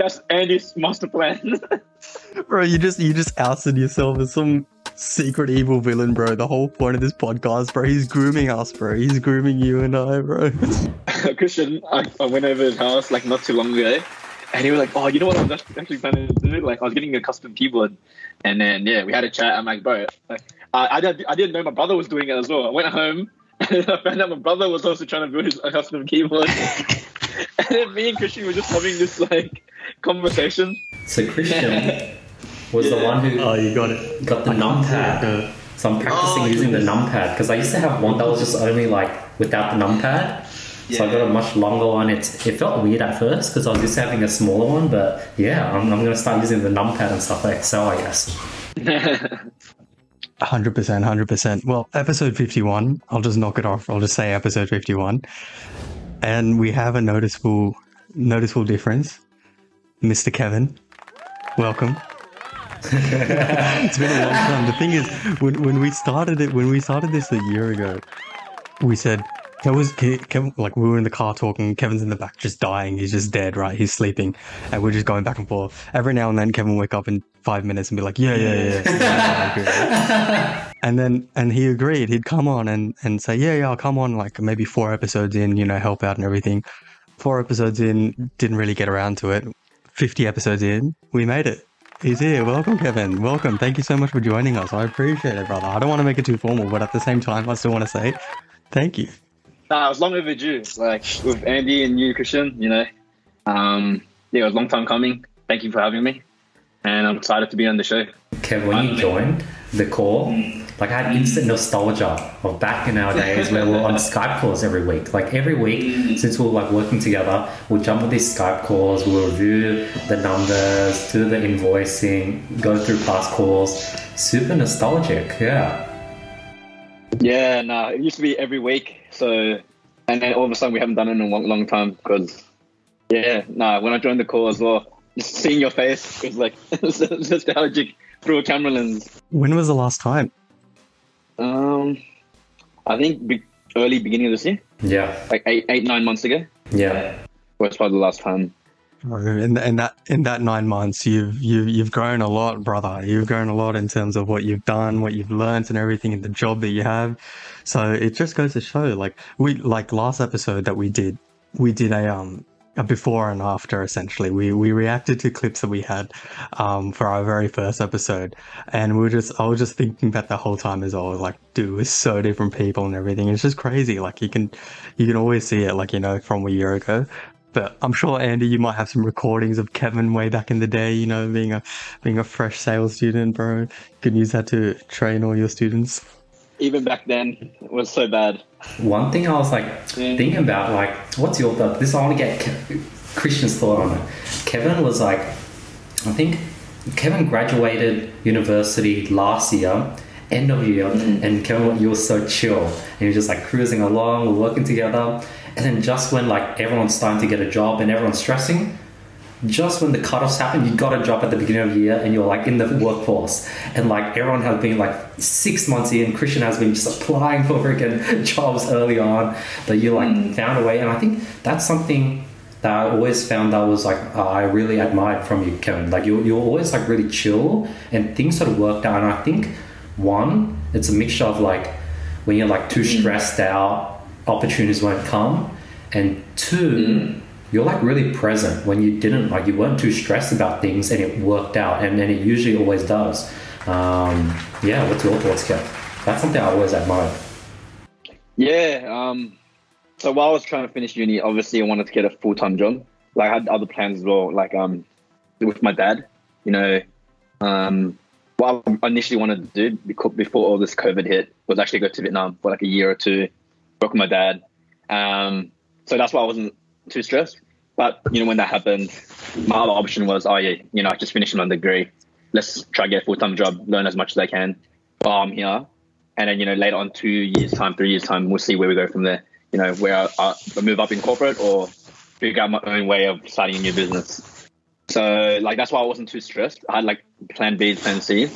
that's Andy's master plan. bro, you just you just ousted yourself as some secret evil villain, bro. The whole point of this podcast, bro. He's grooming us, bro. He's grooming you and I, bro. Krishn, I, I went over his house like not too long ago, and he was like, "Oh, you know what I was actually planning to do? Like, I was getting a custom keyboard." And then yeah, we had a chat. I'm like, bro, like, I, I, didn't, I didn't know my brother was doing it as well. I went home and I found out my brother was also trying to build his custom keyboard. And then me and Krishn were just having this like conversation. So Krishn was the one who oh, you got it. got the numpad. Uh, So I'm practicing Oh, using the numpad because I used to have one that was just only like without the numpad. So I got a much longer one. It it felt weird at first because I was just having a smaller one, but yeah, I'm, I'm gonna start using the numpad and stuff like Excel, I guess. Hundred percent, hundred percent. Well, episode fifty-one. I'll just knock it off. I'll just say episode fifty-one, and we have a noticeable, noticeable difference. Mr. Kevin, welcome. it's been a long time. The thing is, when when we started it, when we started this a year ago, we said Kevin was like we were in the car talking. Kevin's in the back, just dying. He's just dead, right? He's sleeping, and we're just going back and forth. Every now and then, Kevin will wake up in five minutes and be like, "Yeah, yeah, yeah." yeah. yeah. and then, and he agreed. He'd come on and and say, "Yeah, yeah, I'll come on." Like maybe four episodes in, you know, help out and everything. Four episodes in, didn't really get around to it. Fifty episodes in, we made it. He's here. Welcome, Kevin. Welcome. Thank you so much for joining us. I appreciate it, brother. I don't want to make it too formal, but at the same time, I still want to say thank you. Nah, it was long overdue. Like with Andy and you, Krishn, you know, um, yeah, it was a long time coming. Thank you for having me, and I'm excited to be on the show. Kev, when you joined the call, like I had instant nostalgia of back in our days where we were on Skype calls every week. Like every week, since we were like working together, we'll jump on these Skype calls, we'll review the numbers, do the invoicing, go through past calls. Super nostalgic, yeah. Yeah, nah, it used to be every week. So, and then all of a sudden we haven't done it in a long, long time because, yeah, nah, when I joined the call as well, just seeing your face was like nostalgic through a camera lens. When was the last time? Um, I think be- early beginning of this year, Yeah, like eight, eight, nine months ago, yeah. was probably the last time. In, in that in that nine months, you've you've you've grown a lot, brother. You've grown a lot in terms of what you've done, what you've learned, and everything in the job that you have. So it just goes to show, like we like last episode that we did, we did a um a before and after essentially. We we reacted to clips that we had um for our very first episode, and we were just I was just thinking that the whole time as well. Like, dude, we're so different people and everything. It's just crazy. Like you can you can always see it, like you know, from a year ago. But I'm sure Andy, you might have some recordings of Kevin way back in the day. You know, being a being a fresh sales student, bro. You can use that to train all your students. Even back then, it was so bad. One thing I was like thinking about, like, what's your thought? This I want to get Ke- Krishn's thought on it. Kevin was like, I think Kevin graduated university last year, end of year, mm. and Kevin, you were so chill, and you're just like cruising along, we're working together, and then just when like everyone's starting to get a job and everyone's stressing, just when the cutoffs happen, you got a job at the beginning of the year and you're like in the workforce. And like everyone has been like six months in, Krishn has been just applying for freaking jobs early on but you like found a way. And I think that's something that I always found that was like uh, I really admired from you, Kevin. Like you, you're always like really chill and things sort of worked out. And I think one, it's a mixture of like when you're like too stressed out, opportunities won't come. And two, you're like really present when you didn't like you weren't too stressed about things and it worked out and, and it usually always does um, yeah what's your thoughts Kev? that's something i always admire. Yeah. Um, so while I was trying to finish uni, obviously I wanted to get a full time job. Like I had other plans as well, like um, with my dad. You know, um, what I initially wanted to do before all this COVID hit was actually go to Vietnam for like a year or two, with my dad. Um, so that's why I wasn't too stressed. But you know, when that happened, my other option was, oh yeah, you know, I just finished my degree. Let's try get a full time job, learn as much as I can while I'm here and then you know later on two years time three years time we'll see where we go from there you know where I, I move up in corporate or figure out my own way of starting a new business so like that's why i wasn't too stressed i had like plan b plan c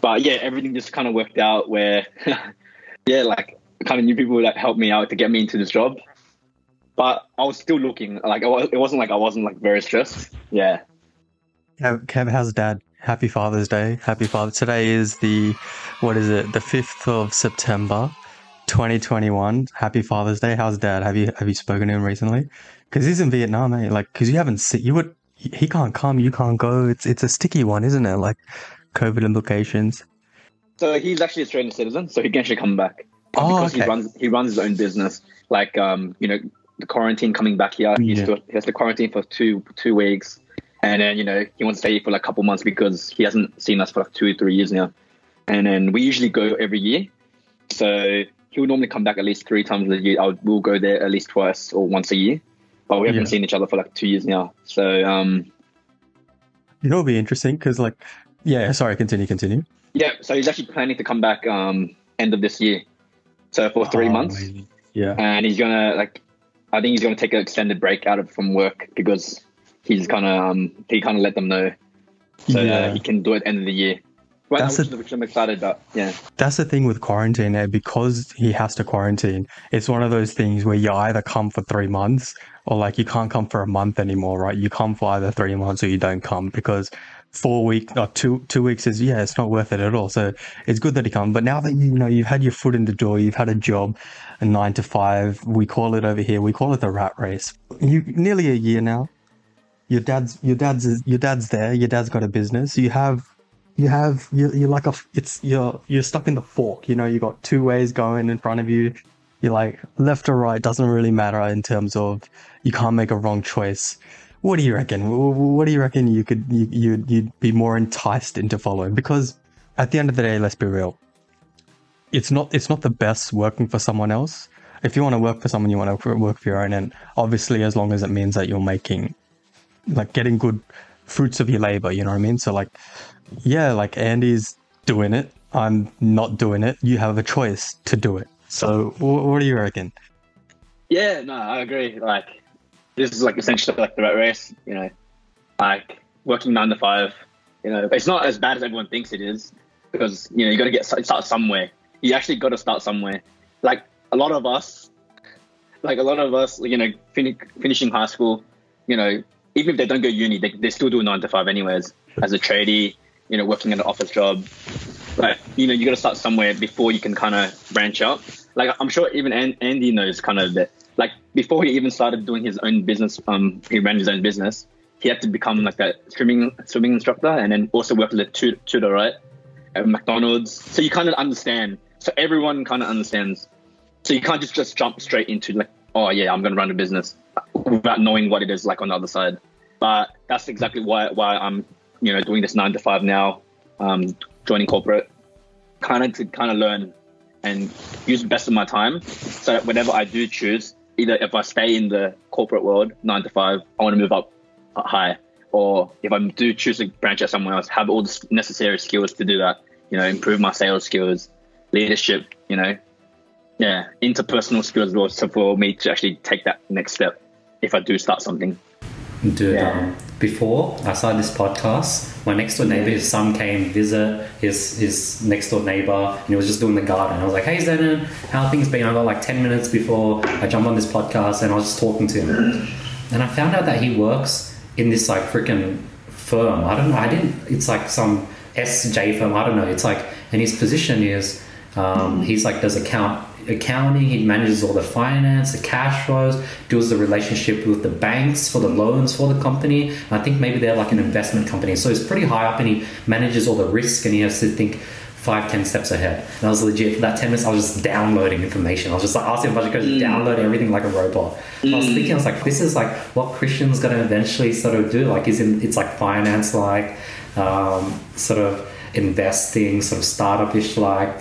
but yeah everything just kind of worked out where yeah like kind of new people that helped me out to get me into this job but I was still looking. Like it wasn't like I wasn't like very stressed. Yeah. Kev, how's dad? Happy Father's Day. Happy Father. Today is the, what is it? The 5th of September, 2021. Happy Father's Day. How's dad? Have you, have you spoken to him recently? Cause he's in Vietnam, eh? Like, cause you haven't seen, you would, he he can't come, you can't go. It's, it's a sticky one, isn't it? Like COVID implications. So he's actually an Australian citizen, so he can actually come back. Oh, because okay. he runs he runs his own business. Like um, you know, the quarantine coming back here, he's Yeah. he has to quarantine for two two weeks, and then you know he wants to stay for like a couple months because he hasn't seen us for like two or three years now, and then we usually go every year, so he would normally come back at least three times a year. I would, we'll go there at least twice or once a year, but we haven't Yeah. seen each other for like two years now. So um, You know, it'll be interesting because, like, yeah, sorry, continue, continue. yeah, so he's actually planning to come back um end of this year, so for three Oh, months. amazing. Yeah. and he's gonna like I think he's gonna take an extended break out of from work because he's kind of um he kind of let them know so Yeah. he can do it end of the year. Right, That's which, the- which I'm excited about. Yeah, That's the thing with quarantine, eh? Because he has to quarantine, it's one of those things where you either come for three months or like you can't come for a month anymore, right? You come for either three months or you don't come because four weeks or uh, two two weeks is yeah, it's not worth it at all. So it's good that he come. But now that you know you've had your foot in the door, you've had a job, a nine to five, we call it over here, we call it the rat race. You nearly a year now. Your dad's your dad's your dad's there. Your dad's got a business. You have you have you're, you're like a it's you're you're stuck in the fork you know you got two ways going in front of you you're like left or right doesn't really matter in terms of you can't make a wrong choice what do you reckon Wh- wh- what do you reckon you could you, you'd, you'd be more enticed into following because at the end of the day let's be real it's not it's not the best working for someone else if you want to work for someone you want to work for your own and obviously as long as it means that you're making like getting good fruits of your labor you know what i mean so like yeah, like Andy's doing it. I'm not doing it. You have a choice to do it. So, wh- what do you reckon? yeah, no, I agree. Like this is like essentially like the rat race. You know, like working nine to five. You know, it's not as bad as everyone thinks it is because you know you got to get start somewhere. You actually got to start somewhere. Like a lot of us, like a lot of us, you know, fin- finishing high school, you know, even if they don't go uni, they, they still do nine to five anyways as a tradie. You know, working at an office job. But you know, you got to start somewhere before you can kind of branch out. Like I'm sure even An- Andy knows kind of that. Like before he even started doing his own business, um, he ran his own business. He had to become like that swimming swimming instructor, and then also work as a tut- tutor, right, at McDonald's. So you kind of understand. So everyone kind of understands. So you can't just just jump straight into like, oh yeah, I'm gonna run a business without knowing what it is like on the other side. But that's exactly why why I'm you know doing this nine to five now, um, joining corporate, kind of to kind of learn and use the best of my time. So that whenever I do choose, either if I stay in the corporate world nine to five, I want to move up high, or if I do choose to branch out somewhere else, have all the necessary skills to do that. You know, improve my sales skills, leadership. You know, yeah, interpersonal skills as well. So for me to actually take that next step, if I do start something. Dude, Yeah. um, before I started this podcast, my next door neighbor, his son came visit his his next door neighbor, and he was just doing the garden. I was like, "Hey, Zenon, how things been?" I got like ten minutes before I jump on this podcast, and I was just talking to him, and I found out that he works in this like freaking firm. I don't know. I didn't. It's like some SJ firm. I don't know. It's like, and his position is um, he's like does account accounting. He manages all the finance, the cash flows, deals the relationship with the banks for the loans for the company. And I think maybe they're like an investment company. So he's pretty high up, and he manages all the risk, and he has to think five, ten steps ahead. And I was legit for that ten minutes. I was just downloading information. I was just like asking a bunch of questions, download everything like a robot. And I was thinking, I was like, this is like what Krishn's to eventually sort of do. Like, is in it's like finance, like um, sort of investing, sort of startup-ish, like.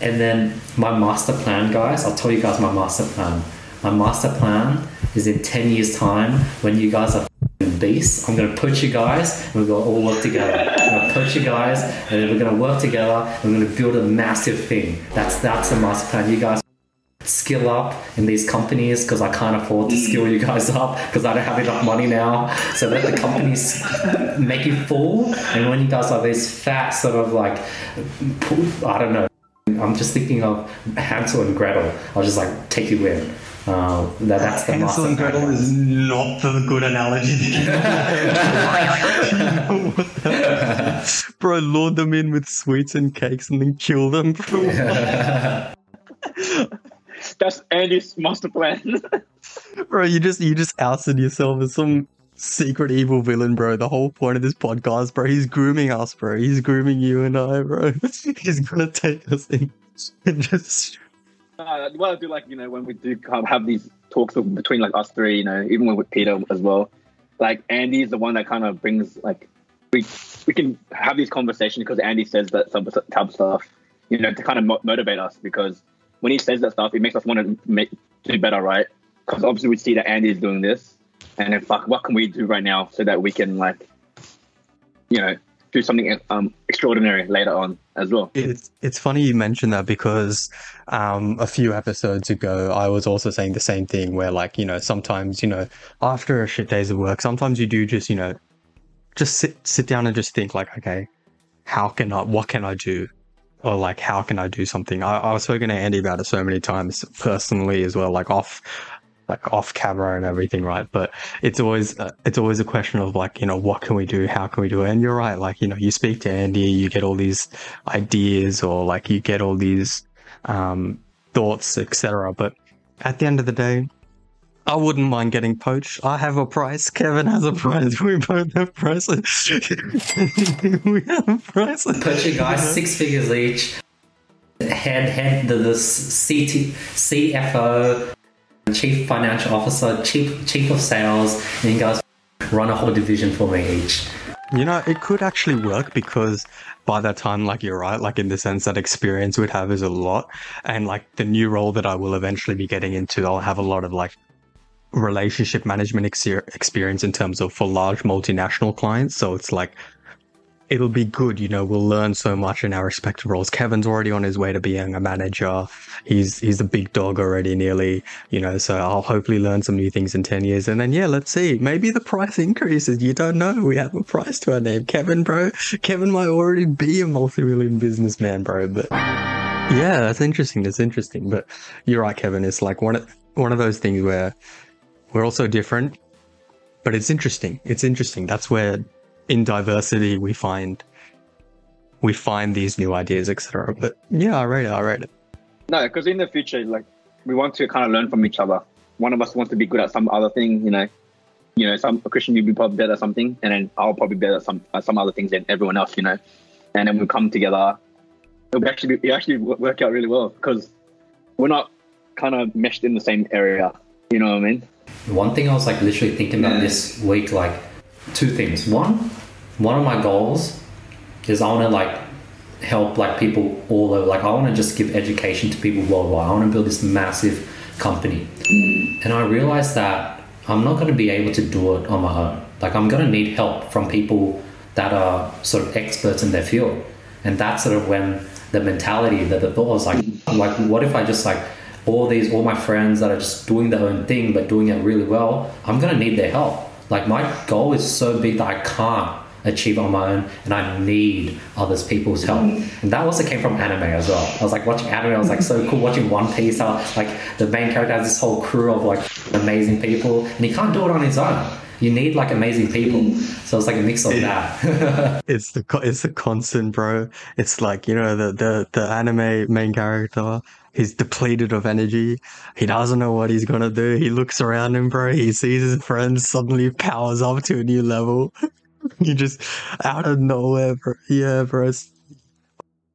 And then my master plan, guys. I'll tell you guys my master plan. My master plan is in ten years' time when you guys are beasts. I'm gonna put you guys, and we're gonna all work together. I'm gonna put you guys, and then we're gonna work together. And we're gonna build a massive thing. That's that's the master plan. You guys skill up in these companies because I can't afford to skill you guys up because I don't have enough money now. So let the companies make you full, and when you guys are these fat sort of like, I don't know. I'm just thinking of Hansel and Gretel. I'll just like take you in. Uh, that, that's the Hansel and master Gretel is not the good analogy. bro, lure them in with sweets and cakes and then kill them. Bro. That's Andy's master plan. bro, you just you just ousted yourself as some secret evil villain, bro. The whole point of this podcast, bro, he's grooming us, bro. He's grooming you and I, bro. he's gonna take us in and just Uh, what I do like, you know, when we do have these talks between like us three, you know, even with Peter as well. Like Andy is the one that kind of brings like we we can have these conversations because Andy says that some type of stuff, you know, to kind of mo- motivate us because when he says that stuff, it makes us want to make do better, right? Because obviously we see that Andy is doing this, and then fuck, what can we do right now so that we can like, you know, do something um extraordinary later on as well. It's it's funny you mentioned that because um, a few episodes ago I was also saying the same thing where like you know sometimes you know after a shit days of work sometimes you do just you know just sit sit down and just think like okay how can I what can I do or like how can I do something I, I was spoken to Andy about it so many times personally as well like off like off camera and everything right but it's always uh, it's always a question of like you know what can we do how can we do it and you're right like you know you speak to Andy you get all these ideas or like you get all these um, thoughts etc but at the end of the day I wouldn't mind getting poached. I have a price. Kevin has a price. We both have prices. we have prices. Purchase guys, six figures each. Head, head, the, the CT, CFO, chief financial officer, chief, chief of sales, and you guys run a whole division for me each. You know, it could actually work because by that time, like you're right, like in the sense that experience we'd have is a lot. And like the new role that I will eventually be getting into, I'll have a lot of like relationship management ex- experience in terms of for large multinational clients. So it's like, it'll be good. You know, we'll learn so much in our respective roles. Kevin's already on his way to being a manager. He's, he's a big dog already nearly, you know, so I'll hopefully learn some new things in 10 years. And then, yeah, let's see. Maybe the price increases. You don't know. We have a price to our name. Kevin, bro. Kevin might already be a multi-million businessman, bro. But yeah, that's interesting. That's interesting. But you're right, Kevin. It's like one of, one of those things where we're all so different, but it's interesting. It's interesting. That's where in diversity we find we find these new ideas, etc. But yeah, I read it. I read it. No, because in the future, like we want to kind of learn from each other. One of us wants to be good at some other thing, you know. You know, some Krishn you'd be probably better at something, and then I'll probably be better at some at some other things than everyone else, you know. And then we come together. It'll be actually it actually work out really well because we're not kind of meshed in the same area. You know what I mean? One thing I was like literally thinking about Yeah. this week, like two things. One, one of my goals is I want to like help like people all over. Like I want to just give education to people worldwide. I want to build this massive company, and I realized that I'm not going to be able to do it on my own. Like I'm going to need help from people that are sort of experts in their field, and that's sort of when the mentality that the thought was like, like what if I just like all these all my friends that are just doing their own thing but doing it really well i'm going to need their help like my goal is so big that i can't achieve on my own and i need others people's help. Mm-hmm. And that also came from anime as well. I was like watching anime i was like so cool watching one piece how like the main character has this whole crew of like amazing people and he can't do it on his own. You need like amazing people. Mm-hmm. So it's like a mix of that. It's the it's the constant, bro. It's like you know the the the anime main character. He's depleted of energy. He doesn't know what he's gonna do. He looks around him, bro. He sees his friends suddenly powers up to a new level. you just out of nowhere, bro. Yeah, bro.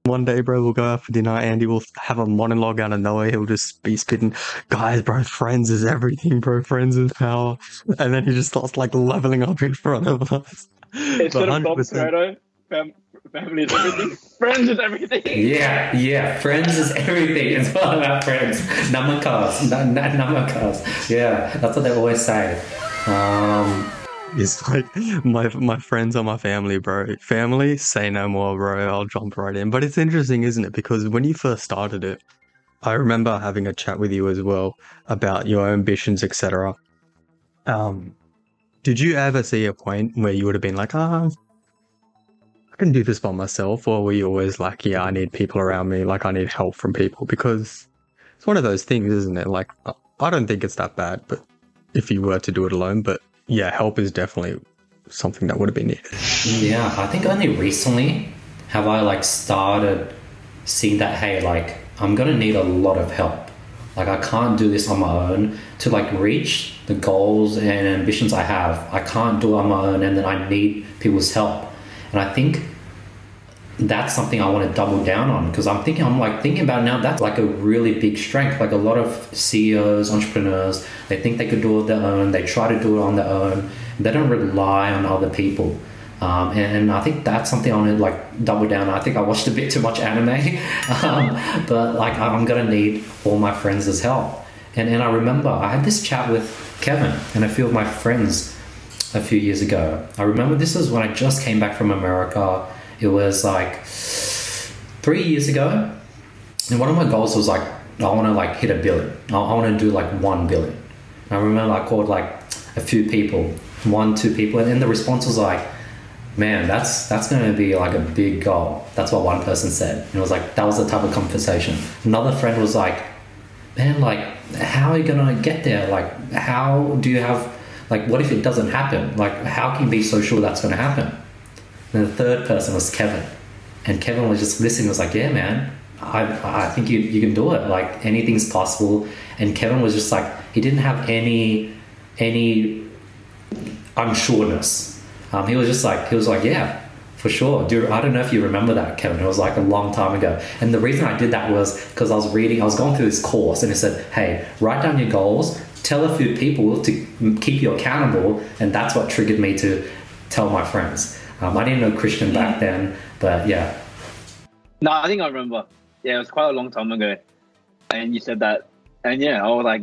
One day, bro, we'll go out for dinner. Andy will have a monologue out of nowhere. He'll just be spitting, guys, bro, friends is everything, bro. Friends is power. And then he just starts like leveling up in front of us. Instead But of Bob 100%. Pareto, fam- family is everything. Friends is everything. Yeah, yeah. Friends is everything. It's all about friends. Number Namakas. Na- na- namakas. Yeah, that's what they always say. Um, It's like my my friends are my family, bro. Family, say no more, bro. I'll jump right in. But it's interesting, isn't it? Because when you first started it, I remember having a chat with you as well about your ambitions, etc. Um, did you ever see a point where you would have been like, ah, I can do this by myself, or were you always like, yeah, I need people around me, like I need help from people? Because it's one of those things, isn't it? Like I don't think it's that bad, but if you were to do it alone, but yeah, help is definitely something that would have been needed. Yeah, I think only recently have I like started seeing that hey, like I'm gonna need a lot of help. Like I can't do this on my own to like reach the goals and ambitions I have. I can't do it on my own, and then I need people's help. And I think that's something I want to double down on because I'm thinking I'm like thinking about now that's like a really big strength. Like a lot of CEOs, entrepreneurs, they think they could do it their own. They try to do it on their own. They don't rely on other people. Um, and, and, I think that's something I want to like double down. I think I watched a bit too much anime, um, but like I'm gonna need all my friends' help. And and I remember I had this chat with Kevin and a few of my friends a few years ago. I remember this was when I just came back from America. It was like three years ago, and one of my goals was like I want to like hit a billion. I, want to do like one billion. And I remember I called like a few people, one two people, and, and the response was like man, that's that's going to be like a big goal. That's what one person said. And it was like that was the type of conversation. Another friend was like, man, like how are you going to get there? Like how do you have like what if it doesn't happen? Like how can you be so sure that's going to happen? And the third person was Kevin, and Kevin was just listening. Was like, yeah, man. I, I think you, you can do it. Like anything's possible. And Kevin was just like he didn't have any any unsureness um, he was just like, he was like, yeah, for sure. Do I don't know if you remember that, Kevin. It was like a long time ago. And the reason I did that was because I was reading, I was going through this course, and it said, hey, write down your goals, tell a few people to keep you accountable, and that's what triggered me to tell my friends. Um, I didn't know Krishn back then, but yeah. No, I think I remember. Yeah, it was quite a long time ago, and you said that, and yeah, I was like,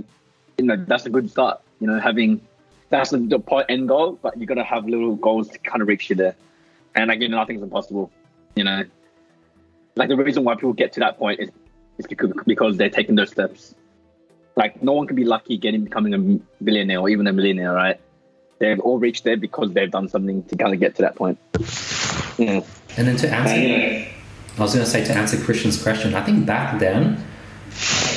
you know, that's a good start. You know, having that's the, the point end goal, but you got to have little goals to kind of reach you there. And again, nothing's impossible. You know, like the reason why people get to that point is is because, because they're taking those steps. Like no one can be lucky getting becoming a billionaire or even a millionaire, right? They've all reached there because they've done something to kind of get to that point. Yeah. And then to answer, yeah. I was going to say to answer Krishn's question, I think back then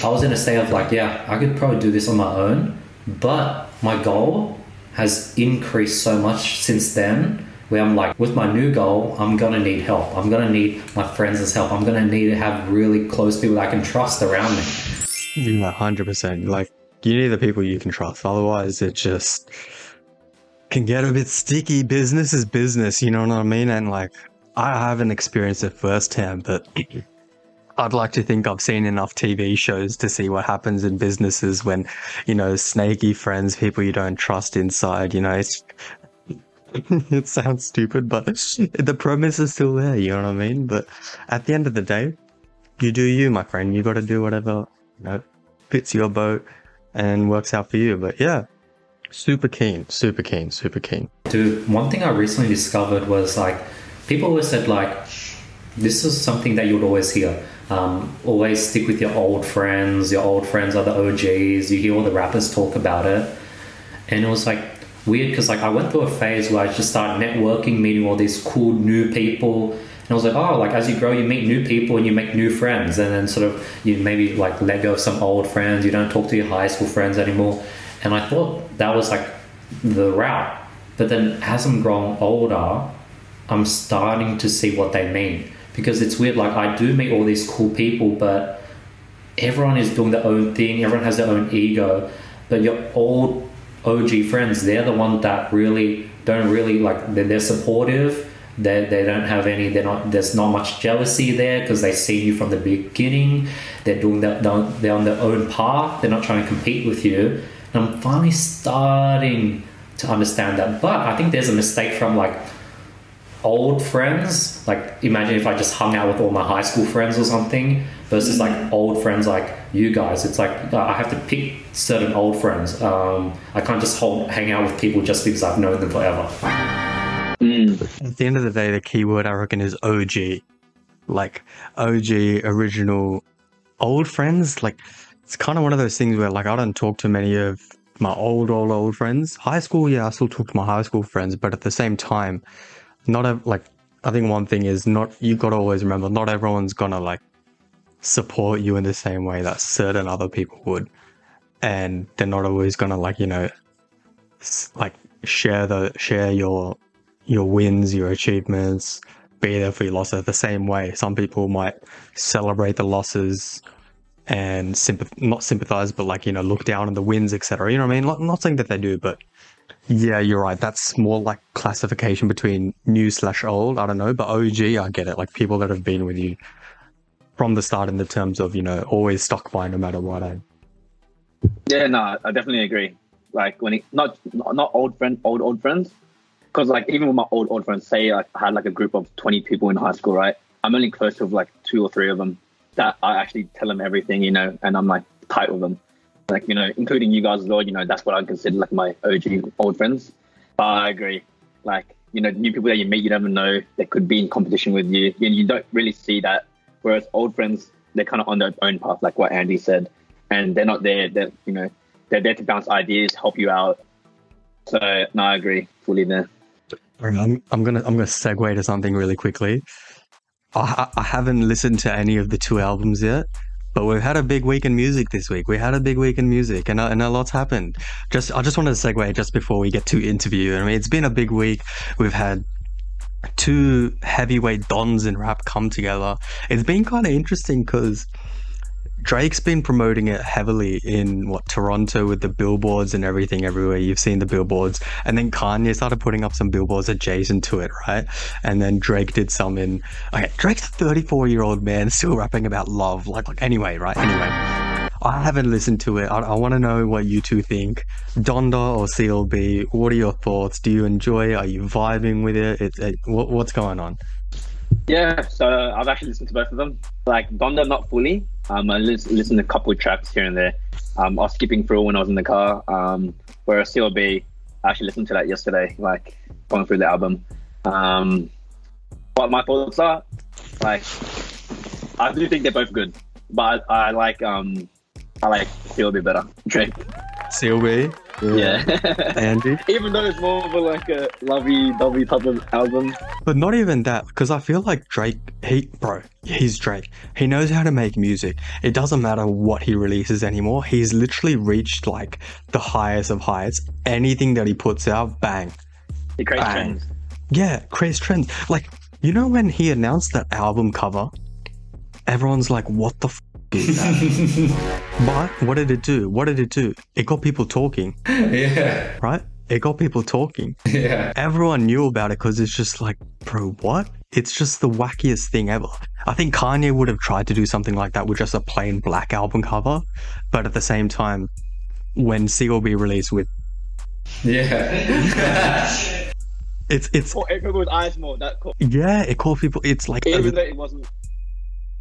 I was in a state of like, yeah, I could probably do this on my own, but my goal has increased so much since then where I'm like, with my new goal, I'm gonna need help. I'm gonna need my friends' help. I'm gonna need to have really close people I can trust around me. Yeah, hundred percent. Like you need the people you can trust. Otherwise, it just can get a bit sticky. Business is business. You know what I mean? And like, I haven't experienced it firsthand, but I'd like to think I've seen enough TV shows to see what happens in businesses when, you know, snaky friends, people you don't trust inside, you know, it's, it sounds stupid, but the premise is still there, you know what I mean? But at the end of the day, you do you, my friend. You got to do whatever, you know, fits your boat and works out for you. But yeah, super keen, super keen, super keen. Dude, one thing I recently discovered was like, people always said like, this is something that you would always hear um, always stick with your old friends. Your old friends are the OGs. You hear all the rappers talk about it, and it was like weird because like I went through a phase where I just started networking, meeting all these cool new people. And I was like, oh, like as you grow, you meet new people and you make new friends, and then sort of you maybe like let go of some old friends. You don't talk to your high school friends anymore. And I thought that was like the route. But then as I'm growing older, I'm starting to see what they mean because it's weird. Like I do meet all these cool people, but everyone is doing their own thing. Everyone has their own ego. But your old OG friends, they're the ones that really don't really like. They're, they're supportive. They, they don't have any. They're not. There's not much jealousy there because they see you from the beginning. They're doing that. They're on their own path. They're not trying to compete with you. And I'm finally starting to understand that. But I think there's a mistake from like old friends, like imagine if I just hung out with all my high school friends or something, versus like old friends like you guys. It's like uh, I have to pick certain old friends. Um, I can't just hold, hang out with people just because I've known them forever. Mm. At the end of the day, the key word I reckon is OG. Like OG, original, old friends. Like it's kind of one of those things where like I don't talk to many of my old, old, old friends. High school, yeah, I still talk to my high school friends, but at the same time, not a, like I think one thing is not you got to always remember not everyone's gonna like support you in the same way that certain other people would. and they're not always gonna like you know like share the share your your wins your achievements be there for your losses the same way some people might celebrate the losses and sympath- not sympathize but like you know look down on the wins etc you know what i mean? Not, not saying that they do but yeah you're right. That's more like classification between new slash old. I don't know but og i get it. Like people that have been with you from the start in the terms of you know always stuck by no matter what eh? Yeah, no, I definitely agree. Like when it not not old friend, old old friends, because like even with my old old friends, say like, I had like a group of twenty people in high school, right? I'm only close to like two or three of them that I actually tell them everything, you know, and I'm like tight with them, like you know, including you guys as well. You know, that's what I consider like my OG old friends. But I agree, like you know, new people that you meet, you never know they could be in competition with you, and you don't really see that. Whereas old friends, they're kind of on their own path, like what Andy said and they're not there that you know they're there to bounce ideas help you out so no i agree fully there I'm, I'm gonna I'm gonna segue to something really quickly. I, I haven't listened to any of the two albums yet, but we've had a big week in music this week. We had a big week in music, and a, and a lot's happened. Just I just wanted to segue just before we get to interview. I mean, it's been a big week. We've had two heavyweight dons in rap come together. It's been kind of interesting because Drake's been promoting it heavily in what Toronto with the billboards and everything everywhere. You've seen the billboards, and then Kanye started putting up some billboards adjacent to it, right? And then Drake did some in. Okay, Drake's a 34 year old man still rapping about love. Like, like anyway, right? Anyway, I haven't listened to it. I, I want to know what you two think. Donda or CLB? What are your thoughts? Do you enjoy? it? Are you vibing with it? it, it what, what's going on? yeah so i've actually listened to both of them like donda not fully um i lis- listened to a couple of tracks here and there. Um i was skipping through when i was in the car um whereas clb i actually listened to that yesterday like going through the album. Um what my thoughts are like i do think they're both good but i, I like um i like clb better drake CLB? yeah Andy? even though it's more of a like a lovey-dovey type of album But not even that, because I feel like Drake, he, bro, he's Drake. He knows how to make music. It doesn't matter what he releases anymore. He's literally reached like the highest of heights. Anything that he puts out, bang. he creates Bang. trends Yeah, creates trends. Like, you know, when he announced that album cover, everyone's like, what the f is that? but what did it do? What did it do? It got people talking, yeah, right? It got people talking. yeah, everyone knew about it because it's just like, bro, what? It's just the wackiest thing ever. I think Kanye would have tried to do something like that with just a plain black album cover, but at the same time, when CLB released with yeah. it's it's or everyone with eyes more that cool. yeah, it called people. It's like even though it wasn't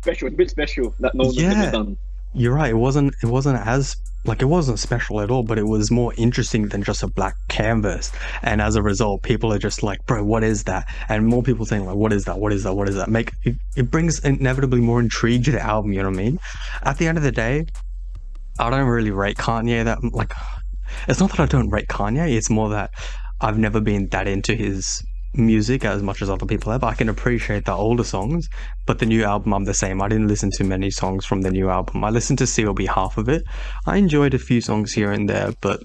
special, it's a bit special that no one has Yeah. ever done. you're right. It wasn't it wasn't as like it wasn't special at all, but it was more interesting than just a black canvas. And as a result, people are just like, bro, what is that? And more people saying like, what is that? What is that? What is that? Make it, it brings inevitably more intrigue to the album. You know what I mean? At the end of the day, I don't really rate Kanye that like. It's not that I don't rate Kanye. It's more that I've never been that into his music as much as other people have. I can appreciate the older songs, but the new album, I'm the same. I didn't listen to many songs from the new album. I listened to CLB half of it. I enjoyed a few songs here and there, but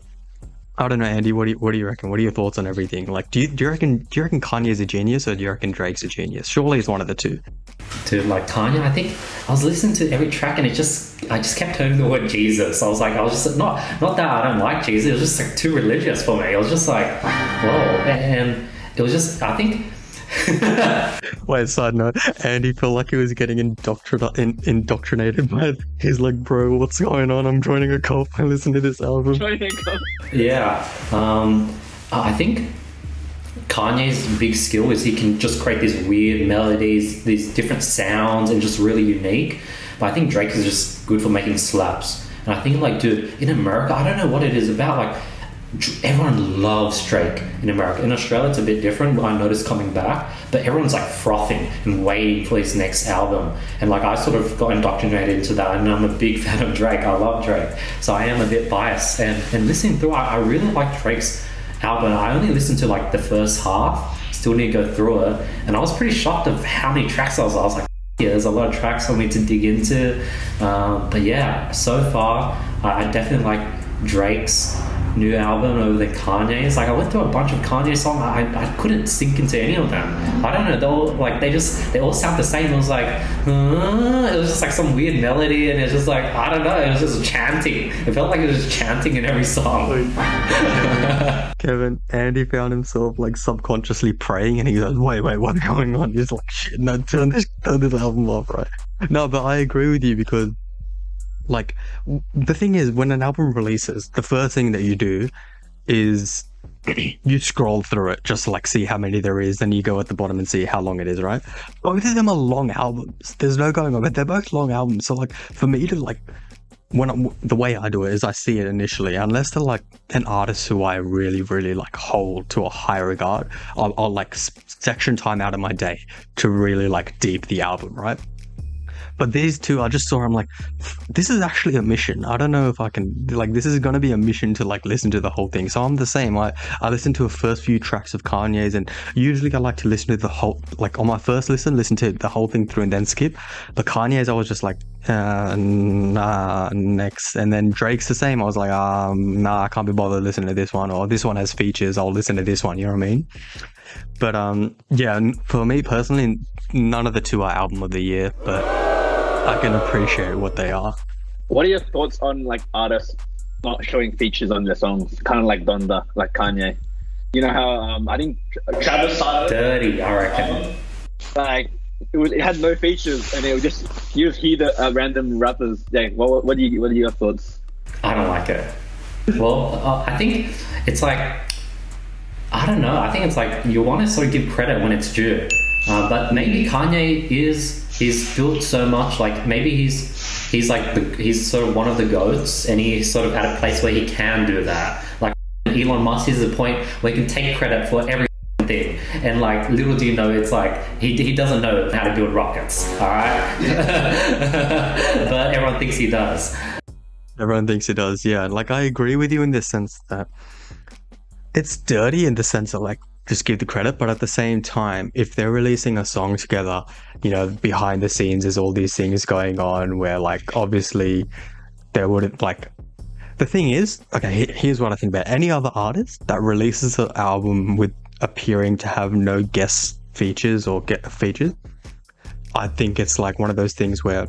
I don't know, Andy. What do you, what do you reckon? What are your thoughts on everything? Like, do you, do you reckon do you reckon Kanye's a genius or do you reckon Drake's a genius? Surely it's one of the two. to like Kanye. I think I was listening to every track and it just I just kept hearing the word Jesus. I was like I was just not not that I don't like Jesus. It was just like too religious for me. It was just like whoa, and it was just I think. Wait, side note, Andy felt like he was getting indoctrin- in, indoctrinated by. He's like, bro, what's going on? I'm joining a cult. I listen to this album. Yeah, um, I think Kanye's big skill is he can just create these weird melodies, these different sounds, and just really unique. But I think Drake is just good for making slaps. And I think, like, dude, in America, I don't know what it is about. Like, Dr- everyone loves Drake in America. In Australia, it's a bit different. I noticed coming back, but everyone's like frothing and waiting for his next album. And like, I sort of got indoctrinated into that. And I'm a big fan of Drake. I love Drake, so I am a bit biased. And and listening through, I, I really like Drake's album. I only listened to like the first half. Still need to go through it, and I was pretty shocked of how many tracks there was. I was like, yeah, there's a lot of tracks for me to dig into. Um, but yeah, so far, I, I definitely like Drake's new album over the Kanye's. Like I went through a bunch of Kanye songs, I, I couldn't sink into any of them. I don't know. They all like they just they all sound the same. It was like uh, it was just like some weird melody, and it's just like I don't know. It was just chanting. It felt like it was chanting in every song. Kevin, Andy found himself like subconsciously praying, and he goes, "Wait, wait, what's going on?" He's like, "Shit, no, turn this, turn this album off, right?" No, but I agree with you because, like, the thing is, when an album releases, the first thing that you do is you scroll through it just to like see how many there is, then you go at the bottom and see how long it is, right? Both of them are long albums. There's no going on, but they're both long albums. So like, for me to like when I'm, the way I do it is I see it initially, unless they're like an artist who I really, really like hold to a high regard, I'll, I'll like s- section time out of my day to really like deep the album, right? But these two, I just saw. I'm like, this is actually a mission. I don't know if I can like. This is to be a mission to like listen to the whole thing. So I'm the same. I I listen to the first few tracks of Kanye's, and usually I like to listen to the whole like on my first listen, listen to the whole thing through and then skip. But Kanye's, I was just like, uh, nah, next. And then Drake's the same. I was like, um, nah, I can't be bothered listening to this one, or this one has features. I'll listen to this one. You know what I mean? But um, yeah, for me personally, none of the two are album of the year, but I can appreciate what they are. What are your thoughts on like artists not showing features on their songs, kind of like Donda, like Kanye? You know how um, I think Travis started Dirty, I reckon. like it was it had no features and it was just you just hear the uh, random rappers. Yeah, what what do you what are your thoughts? I don't like it. Well, uh, I think it's like I don't know. I think it's like you want to sort of give credit when it's due, uh, but maybe Kanye is he's built so much. Like maybe he's he's like he's sort of one of the goats, and he's sort of at a place where he can do that. Like Elon Musk is the point where he can take credit for every thing, and like little do you know, it's like he he doesn't know how to build rockets. All right, but everyone thinks he does. Everyone thinks he does, yeah. Like I agree with you in the sense that it's dirty in the sense of like just give the credit, but at the same time, if they're releasing a song together, you know, behind the scenes there's all these things going on where like obviously there wouldn't like the thing is, okay, here's what I think about any other artist that releases an album with appearing to have no guest features or get features. I think it's like one of those things where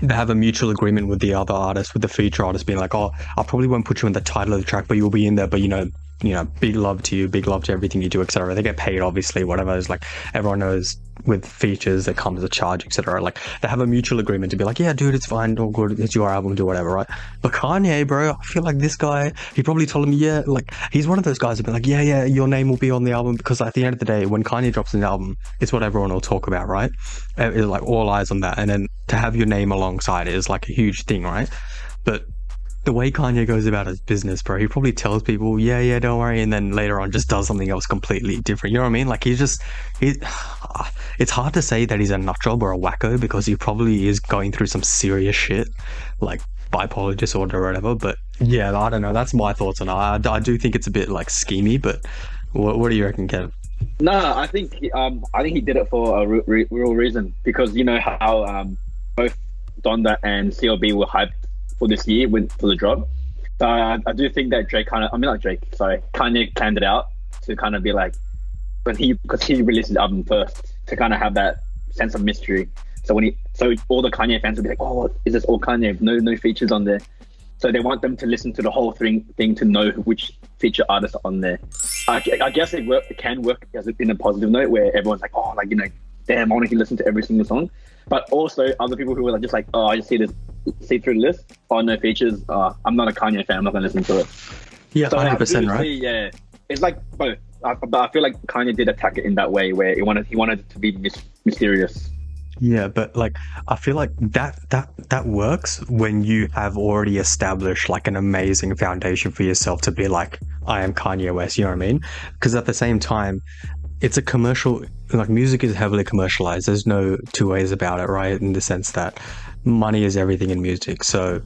they have a mutual agreement with the other artist, with the feature artist being like, "Oh, I probably won't put you in the title of the track, but you'll be in there." But you know, you know, big love to you, big love to everything you do, etc. They get paid, obviously, whatever. It's like everyone knows with features that comes a charge, etc. Like they have a mutual agreement to be like, "Yeah, dude, it's fine, all good, it's your album, do whatever, right?" But Kanye, bro, I feel like this guy, he probably told him, "Yeah," like he's one of those guys who'd be like, "Yeah, yeah, your name will be on the album," because at the end of the day, when Kanye drops an album, it's what everyone will talk about, right? It's like all eyes on that, and then to have your name alongside it is like a huge thing, right? But the way Kanye goes about his business, bro, he probably tells people, yeah, yeah, don't worry, and then later on just does something else completely different. You know what I mean? Like he's just, he, it's hard to say that he's a nut job or a wacko because he probably is going through some serious shit, like bipolar disorder or whatever. But yeah, I don't know. That's my thoughts on it. I, I do think it's a bit like schemy, but what, what do you reckon, Kev? No, I think um, I think he did it for a re- re- real reason because you know how um, both Donda and CLB were hyped for this year with for the drop. So I, I do think that Drake kind of, I mean not Drake, sorry, Kanye planned it out to kind of be like, but he because he released his album first to kind of have that sense of mystery. So when he, so all the Kanye fans will be like, oh, is this all Kanye? No, no features on there. So they want them to listen to the whole thing, thing to know which feature artists are on there. I, I guess it, work, it can work as in a positive note where everyone's like, oh, like you know, damn, I want to listen to every single song. But also other people who are just like, oh, I just see this, see through the list. Oh, no features. Uh, I'm not a Kanye fan. I'm not gonna listen to it. Yeah, So hundred percent, right? Yeah, it's like both. I, but I feel like Kanye did attack it in that way where he wanted he wanted it to be mys- mysterious. Yeah, but like I feel like that that that works when you have already established like an amazing foundation for yourself to be like I am Kanye West, you know what I mean? Because at the same time, it's a commercial like music is heavily commercialized. There's no two ways about it, right? In the sense that money is everything in music. So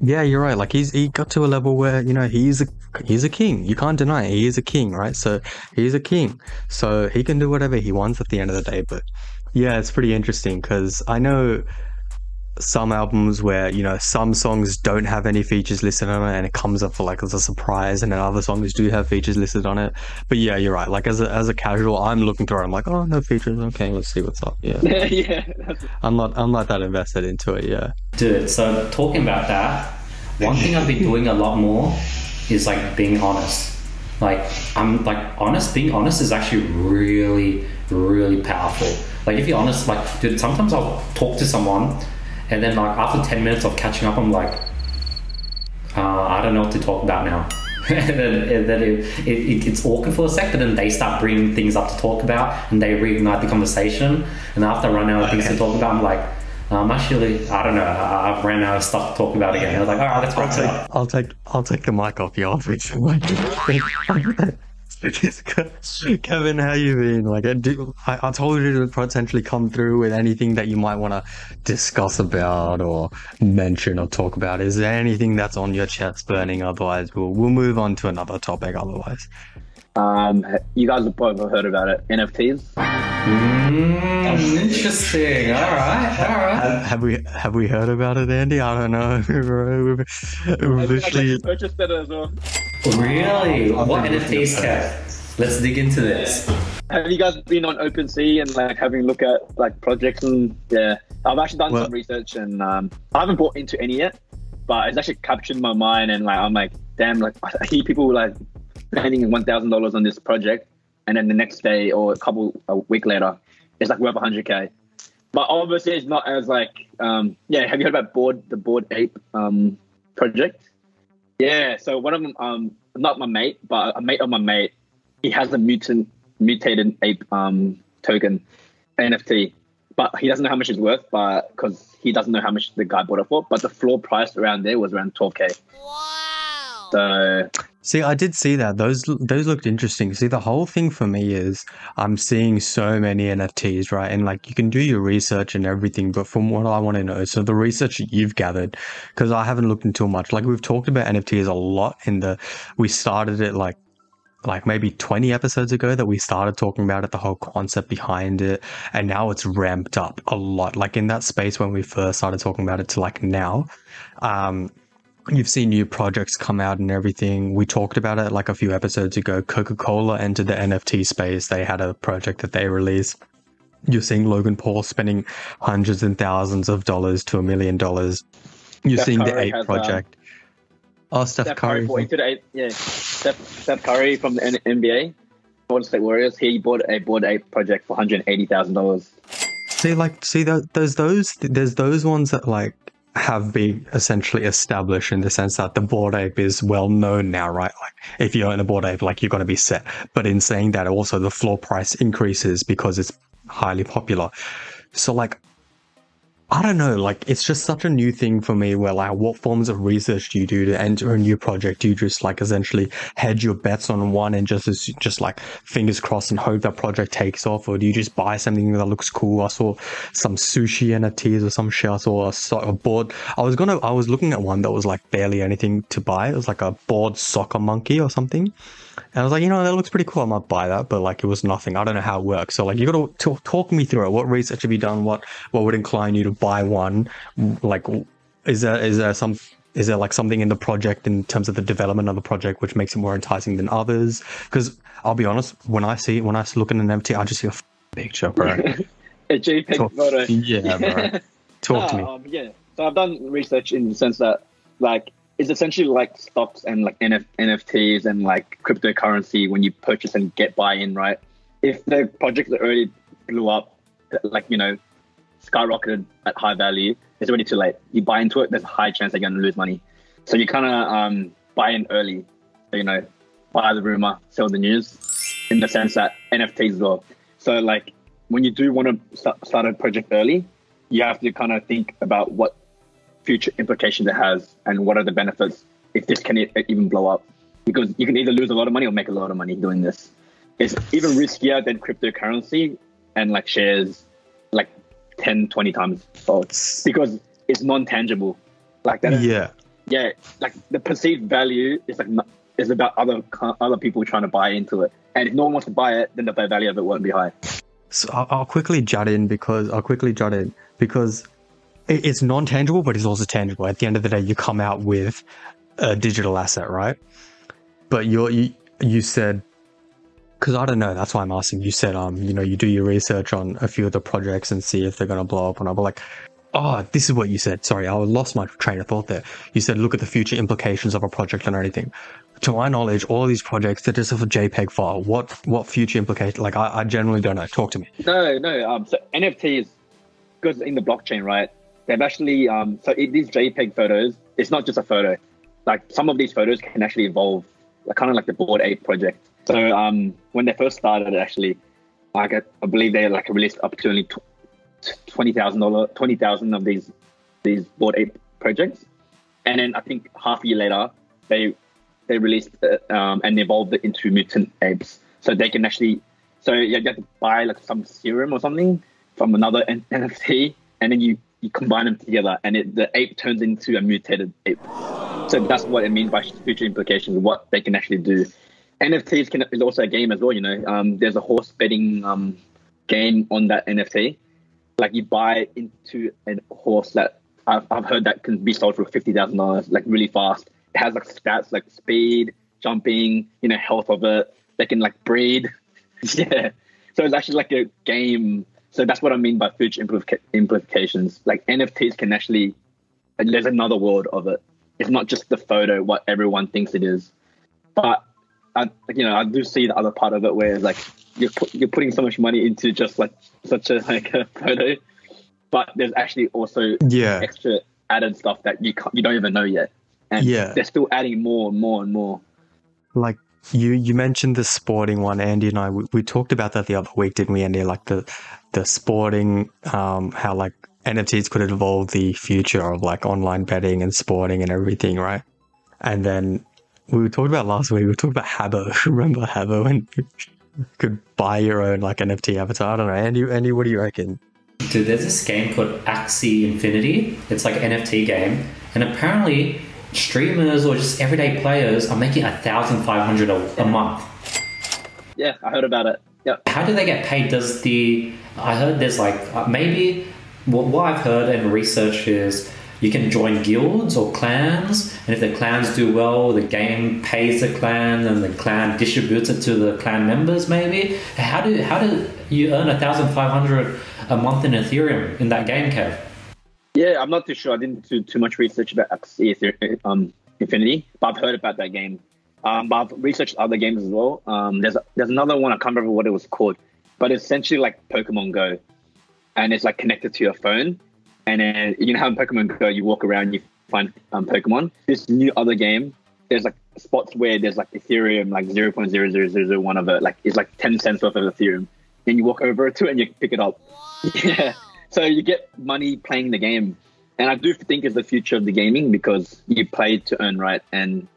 yeah, you're right. Like he's he got to a level where you know he's a he's a king. You can't deny it. He is a king, right? So he's a king. So he can do whatever he wants at the end of the day. But yeah, it's pretty interesting because I know some albums where you know some songs don't have any features listed on it and it comes up for like as a surprise and then other songs do have features listed on it but yeah you're right like as a, as a casual i'm looking through it i'm like oh no features okay let's see what's up yeah yeah. I'm not i'm not that invested into it yeah Dude, so talking about that, one thing I've been doing a lot more is like being honest. Like I'm like honest. Being honest is actually really, really powerful. Like if you're honest, like dude, sometimes I'll talk to someone, and then like after ten minutes of catching up, I'm like, uh, I don't know what to talk about now. and then, and then it, it, it, it's awkward for a sec, but then they start bringing things up to talk about, and they reignite the conversation. And after I run out of things to talk about, I'm like, I'm actually, I don't know, I- I've ran out of stuff to talk about again. I was like, all right, let's it up. I'll take I'll take the mic off you off Kevin, how you been? Like, I, do, I, I told you to potentially come through with anything that you might want to discuss about or mention or talk about. Is there anything that's on your chest burning? Otherwise, we'll we'll move on to another topic. Otherwise, um, you guys have probably heard about it. NFTs. Mm, interesting. All right, all right. have we have we heard about it, Andy? I don't know. We've- we've literally- purchased it as well. Really? What NFTs, Kev? Let's dig into this. Have you guys been on OpenSea and like having a look at like projects and yeah? I've actually done Well- some research and um, I haven't bought into any yet, but it's actually captured my mind and like I'm like, damn, like I hear people like spending one thousand dollars on this project, and then the next day or a couple a week later, it's like worth hundred k. But obviously, it's not as like um, yeah. Have you heard about board the Bored Ape um, project? Yeah. So one of them, um, not my mate, but a mate of my mate, he has a mutant mutated ape um, token NFT, but he doesn't know how much it's worth, but because he doesn't know how much the guy bought it for. But the floor price around there was around twelve k. Wow. So See, I did see that. Those those looked interesting. See, the whole thing for me is I'm seeing so many NFTs, right? And like you can do your research and everything, but from what I want to know, so the research that you've gathered, because I haven't looked into much. Like we've talked about NFTs a lot in the we started it like like maybe 20 episodes ago that we started talking about it, the whole concept behind it. And now it's ramped up a lot. Like in that space when we first started talking about it to like now. Um, You've seen new projects come out and everything. We talked about it like a few episodes ago. Coca Cola entered the NFT space. They had a project that they released. You're seeing Logan Paul spending hundreds and thousands of dollars to a million dollars. You're Steph seeing the Curry Ape has, um, project. oh, Steph, Steph Curry. Curry the eight, yeah. Steph, Steph Curry from the N- NBA, Golden State Warriors. He bought a Bored Ape project for hundred eighty thousand dollars. See, like, see, tho- there's those, there's those ones that like have been essentially established in the sense that the Bored Ape is well known now, right? Like, if you own a Bored Ape, like you're going to be set. But in saying that, also the floor price increases because it's highly popular. So, like, I don't know, like it's just such a new thing for me where like what forms of research do you do to enter a new project? Do you just like essentially hedge your bets on one and just just like fingers crossed and hope that project takes off? Or do you just buy something that looks cool? I saw some sushi NFTs or some shit. I saw a, a board. I was gonna I was looking at one that was like barely anything to buy. It was like a board soccer monkey or something. And I was like, you know, that looks pretty cool. I might buy that, but like it was nothing. I don't know how it works. So like, you got to talk, me through it. What research have you done? What what would incline you to buy one? Like, is there is there some is there like something in the project in terms of the development of the project which makes it more enticing than others? Because I'll be honest, when I see when I look at an NFT, I just see a f- picture, bro. A JPEG Talk- photo. yeah, bro. Talk to me. Um, yeah. So I've done research in the sense that like it's essentially like stocks and like NF- NFTs and like cryptocurrency when you purchase and get buy-in, right? If the project that already blew up, like you know, skyrocketed at high value, it's already too late. You buy into it, there's a high chance they're going to lose money. So you kind of um, buy in early. So, you know, buy the rumor, sell the news, in the sense that NFTs as well. So like when you do want to start a project early, you have to kind of think about what future implications it has and what are the benefits if this can even blow up. Because you can either lose a lot of money or make a lot of money doing this. It's even riskier than cryptocurrency and like shares like 10, 20 times fold because it's non-tangible. Like that. Yeah. yeah, like the perceived value is like is about other other people trying to buy into it. And if no one wants to buy it, then the value of it won't be high. So I'll, I'll quickly jut in because I'll quickly jut in because it- it's non-tangible, but it's also tangible. At the end of the day, you come out with a digital asset, right? But you're, you you said because I don't know. That's why I'm asking. You said um you know you do your research on a few of the projects and see if they're gonna blow up or not. But like, oh, this is what you said. Sorry, I lost my train of thought there. You said look at the future implications of a project and everything. To my knowledge, all these projects they're just a JPEG file. What what future implication? Like I, I generally don't know. Talk to me. No, no. Um, so NFTs, because in the blockchain, right? They've actually um, so it, these JPEG photos. It's not just a photo. Like some of these photos can actually evolve, like kind of like the Bored Ape project. So um, when they first started, actually, like I, I believe they like released up to only twenty thousand dollar, twenty thousand of these these Bored Ape projects, and then I think half a year later, they they released uh, um, and evolved it into mutant apes, so they can actually. So you have to buy like some serum or something from another N- NFT, and then you you combine them together, and it, the ape turns into a mutated ape. So that's what it means by future implications, what they can actually do. NFTs can is also a game as well. You know, um, there's a horse betting um, game on that NFT. Like you buy into a horse that I've, I've heard that can be sold for fifty thousand dollars, like really fast. It has like stats like speed, jumping, you know, health of it. They can like breed. yeah. So it's actually like a game. So that's what I mean by future implications. Like NFTs can actually, there's another world of it. It's not just the photo, what everyone thinks it is. But I, you know, I do see the other part of it where like you're put, you're putting so much money into just like such a like a photo, but there's actually also Yeah. extra added stuff that you can't, you don't even know yet, and Yeah. they're still adding more and more and more. like you you mentioned the sporting one andy and i we, we talked about that the other week didn't we andy like the the sporting um how like nfts could evolve the future of like online betting and sporting and everything right and then we talked about last week we talked about habbo remember habbo and you could buy your own like nft avatar i don't know andy andy what do you reckon Dude, there's this game called Axie Infinity. It's like an NFT game, and apparently streamers or just everyday players are making a thousand five hundred a month. Yeah, I heard about it. Yep. How do they get paid? Does the I heard there's like uh, maybe what, what I've heard and research is you can join guilds or clans, and if the clans do well, the game pays the clan, and the clan distributes it to the clan members. Maybe how do how do you earn a thousand five hundred a month in Ethereum in that game, Kev? Yeah, I'm not too sure. I didn't do too much research about um, Infinity, but I've heard about that game. Um, but I've researched other games as well. Um, there's there's another one I can't remember what it was called, but it's essentially like Pokemon Go, and it's like connected to your phone. And then you know how in Pokemon Go you walk around, you find um, Pokemon. This new other game, there's like spots where there's like Ethereum, like zero point zero zero zero zero one of it, like it's like ten cents worth of Ethereum. Then you walk over to it and you pick it up. Yeah. So you get money playing the game, and I do think it's the future of the gaming because you play to earn, right? And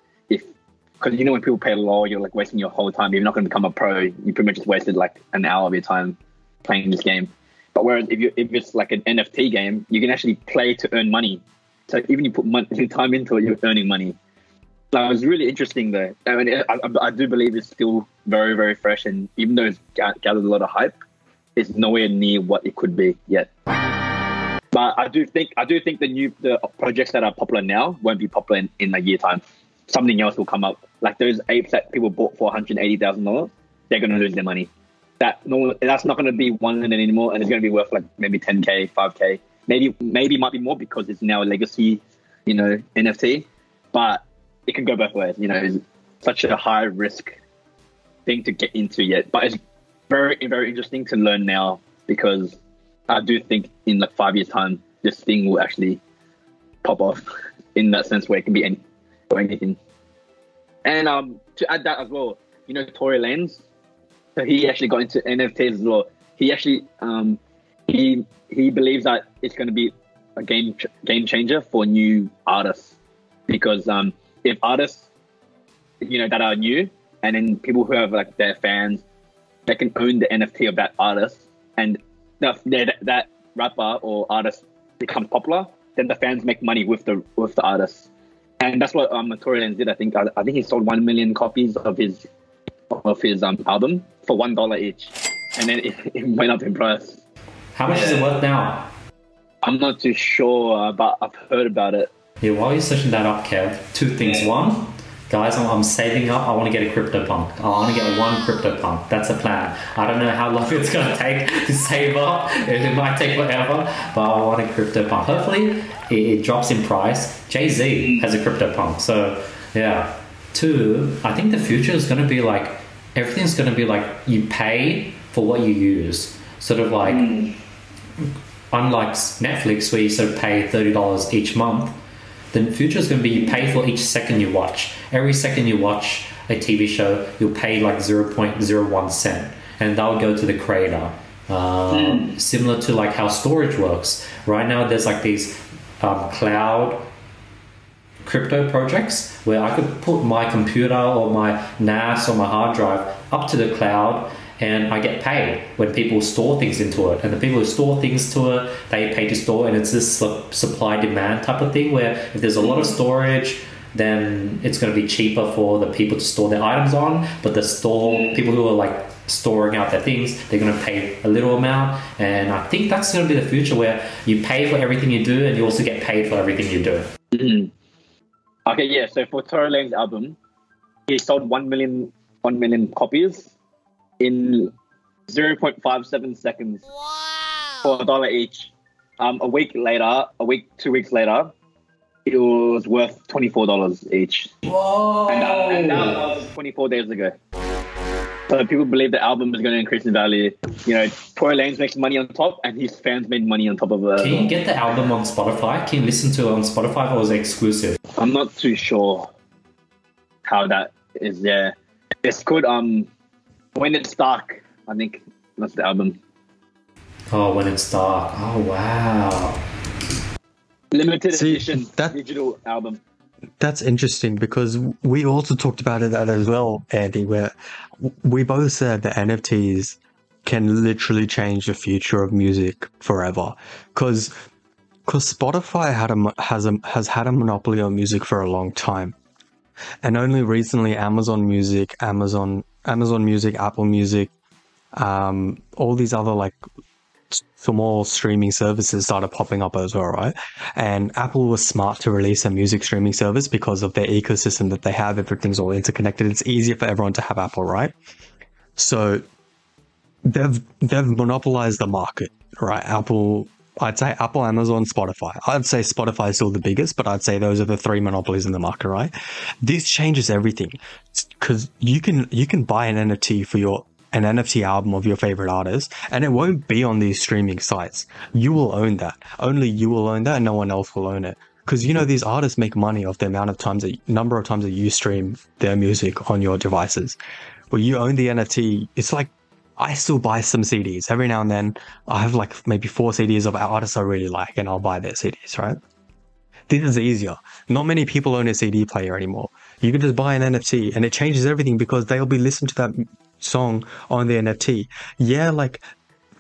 because you know when people pay law, you're like wasting your whole time. You're not going to become a pro. You pretty much just wasted like an hour of your time playing this game. But whereas if you if it's like an NFT game, you can actually play to earn money. So even you put money, time into it, you're earning money. So it was really interesting though. I mean, I, I, I do believe it's still very very fresh, and even though it's ga- gathered a lot of hype, it's nowhere near what it could be yet. But I do think I do think the new the projects that are popular now won't be popular in, in a year time. Something else will come up. Like those apes that people bought for one hundred eighty thousand dollars, they're gonna lose their money. That no, that's not gonna be one anymore, and it's gonna be worth like maybe ten k, five k, maybe maybe might be more because it's now a legacy, you know, NFT. But it can go both ways. You know, it's such a high risk thing to get into yet, but it's very very interesting to learn now because I do think in like five years time this thing will actually pop off in that sense where it can be any or anything. And um to add that as well, you know Tory Lanez, so he actually got into NFTs as well. He actually um he he believes that it's going to be a game ch- game changer for new artists because um if artists you know that are new and then people who have like their fans they can own the NFT of that artist and that that, that rapper or artist becomes popular, then the fans make money with the with the artist, and that's what um Tory Lanez did. I think I, I think he sold one million copies of his of his um album for one dollar each, and then it, it went up in price. How much is it worth now? I'm not too sure, but I've heard about it. Yeah, while you're searching that up, Kev, two things. One, guys, I'm, I'm saving up. I want to get a crypto CryptoPunk. I want to get one crypto CryptoPunk. That's a plan. I don't know how long it's going to take to save up. It, it might take forever, but I want a crypto CryptoPunk. Hopefully, it, it drops in price. Jay Z has a crypto CryptoPunk. So, yeah. Two, I think the future is going to be like everything's going to be like you pay for what you use. Sort of like, mm. unlike Netflix, where you sort of pay $30 each month the future is going to be you pay for each second you watch. Every second you watch a TV show, you'll pay like 0.01 cent, and that will go to the creator. Um, Similar to like how storage works. Right now, there's like these um, cloud crypto projects where I could put my computer or my NAS or my hard drive up to the cloud and I get paid when people store things into it. And the people who store things to it, they pay to store, and it's this supply demand type of thing where if there's a lot of storage, then it's going to be cheaper for the people to store their items on. But the store people who are like storing out their things, they're going to pay a little amount. And I think that's going to be the future where you pay for everything you do, and you also get paid for everything you do. Mhm. Okay, yeah. So for Tory Lanez album, he sold 1 million, 1 million copies in 0.57 seconds for a dollar each. Um, a week later, a week, two weeks later, it was worth $24 each. Whoa! And that, and that was 24 days ago. So people believe the album is going to increase in value. You know, Tory Lanez makes money on top, and his fans made money on top of it. Can you get the album on Spotify? Can you listen to it on Spotify or is it exclusive? I'm not too sure how that is. there. it's called um, when it's dark. I think that's the album. Oh, when it's dark. Oh, wow. Limited See, edition that- digital album. That's interesting because we also talked about it that as well, Andy, where we both said that NFTs can literally change the future of music forever. Because because Spotify had a has a has had a monopoly on music for a long time, and only recently Amazon Music, Amazon Amazon Music, Apple Music, um, all these other like small streaming services started popping up as well, right? And Apple was smart to release a music streaming service because of their ecosystem that they have. Everything's all interconnected. It's easier for everyone to have Apple, right? So they've they've monopolized the market, right? Apple, I'd say Apple, Amazon, Spotify. I'd say Spotify is still the biggest, but I'd say those are the three monopolies in the market, right? This changes everything because you can you can buy an NFT for your an NFT album of your favorite artist, and it won't be on these streaming sites. You will own that. Only you will own that, and no one else will own it. Because you know these artists make money off the amount of times that number of times that you stream their music on your devices. Well, you own the NFT. It's like I still buy some CDs every now and then. I have like maybe four CDs of artists I really like, and I'll buy their CDs. Right? This is easier. Not many people own a CD player anymore. You can just buy an NFT, and it changes everything because they'll be listening to that song on the NFT. Yeah, like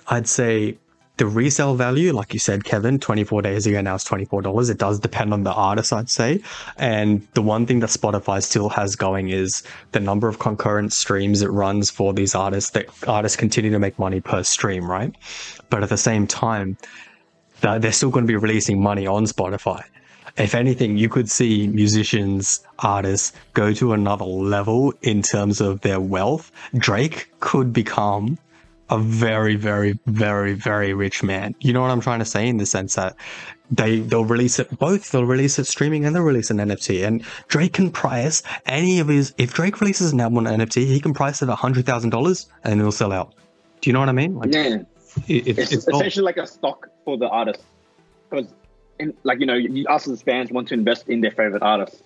I'd say the resale value, like you said, Kevin, 24 days ago, now it's $24. It does depend on the artist, I'd say. And the one thing that Spotify still has going is the number of concurrent streams it runs for these artists that artists continue to make money per stream, right? But at the same time, they're still going to be releasing money on Spotify. If anything, you could see musicians, artists go to another level in terms of their wealth. Drake could become a very, very, very, very rich man. You know what I'm trying to say in the sense that they they'll release it both. They'll release it streaming and they'll release an NFT. And Drake can price any of his. If Drake releases an album on NFT, he can price it a hundred thousand dollars and it'll sell out. Do you know what I mean? Like, Yeah, it, it, it's, it's not- essentially like a stock for the artist. Because, like you know, you, us as fans want to invest in their favorite artist,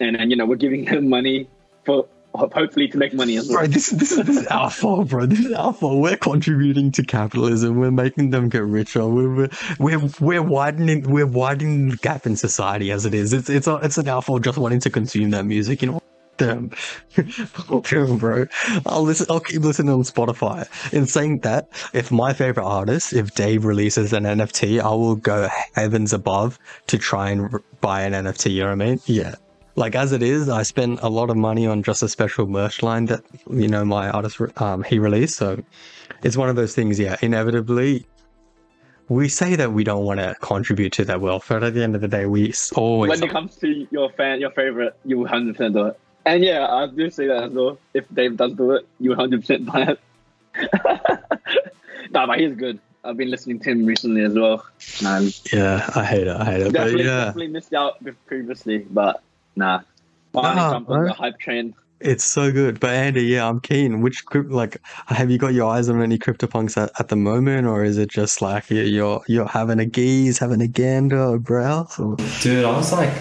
and and you know we're giving them money for hopefully to make money as well. Bro, this, this, is, this is our fault, bro. This is our fault. We're contributing to capitalism. We're making them get richer. We're, we're, we're, widening we're widening the gap in society as it is. It's it's a, it's an our fault just wanting to consume that music. You know, damn, bro. I'll listen. I'll keep listening on Spotify. In saying that, if my favorite artist, if Dave releases an NFT, I will go heavens above to try and buy an NFT. You know what I mean? Yeah like as it is, I spent a lot of money on just a special merch line that you know my artist um he released. So it's one of those things. Yeah, inevitably, we say that we don't want to contribute to that wealth, but at the end of the day, we always when it comes to your fan, your favorite, you hundred percent do it. And yeah, I do say that as well. If Dave does do it, you hundred percent buy it. nah, but he's good. I've been listening to him recently as well. And yeah, I hate it. I hate it. But definitely, yeah, definitely missed out previously, but nah. Finally Nah, jumped on the hype train. it's so good. But Andy, yeah, I'm keen. Which crypt, like, have you got your eyes on any CryptoPunks at, at the moment, or is it just like you- you're you're having a gaze, having a gander, a browse? Or... Dude, I was like,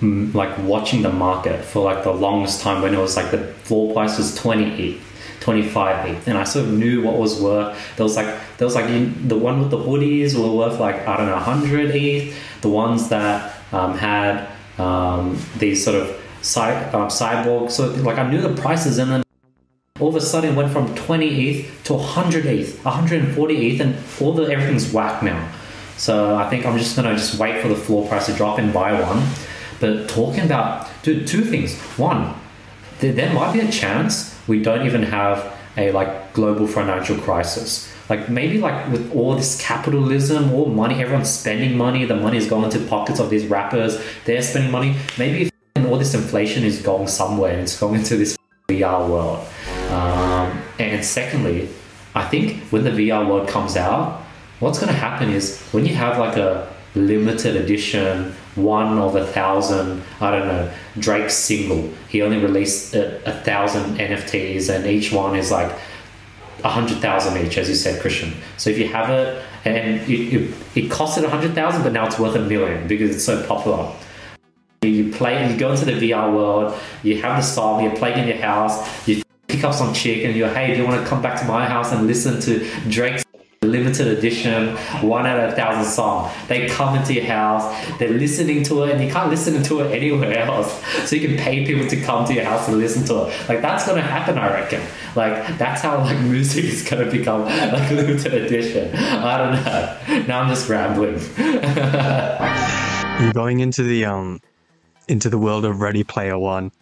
mm, like watching the market for like the longest time when it was like the floor price was 20 ETH, 25 ETH, and I sort of knew what was worth. There was like, there was like the one with the hoodies were worth like I don't know 100 ETH. The ones that um, had um, these sort of cy- um, cyborg, so like I knew the prices, and then all of a sudden went from 20 ETH to 100 ETH, 140 ETH, and all the everything's whack now. So I think I'm just gonna just wait for the floor price to drop and buy one. But talking about dude, two things. One, there, there might be a chance we don't even have a like global financial crisis. Like maybe like with all this capitalism, all money, everyone's spending money. The money is going into pockets of these rappers. They're spending money. Maybe all this inflation is going somewhere. and It's going into this VR world. Um, and secondly, I think when the VR world comes out, what's going to happen is when you have like a limited edition, one of a thousand, I don't know, Drake single, he only released a, a thousand NFTs, and each one is like a hundred thousand each, as you said, Krishn. So if you have it and it, it, it costed a hundred thousand, but now it's worth a million because it's so popular. You play, you go into the VR world, you have the song, you're playing in your house, you pick up some chick and you're, hey, do you want to come back to my house and listen to Drake's limited edition, one out of a thousand song? They come into your house, they're listening to it, and you can't listen to it anywhere else. So you can pay people to come to your house and listen to it. Like that's gonna happen, I reckon. Like that's how like music is gonna become like limited edition. I don't know. Now I'm just rambling. You're going into the um into the world of Ready Player One.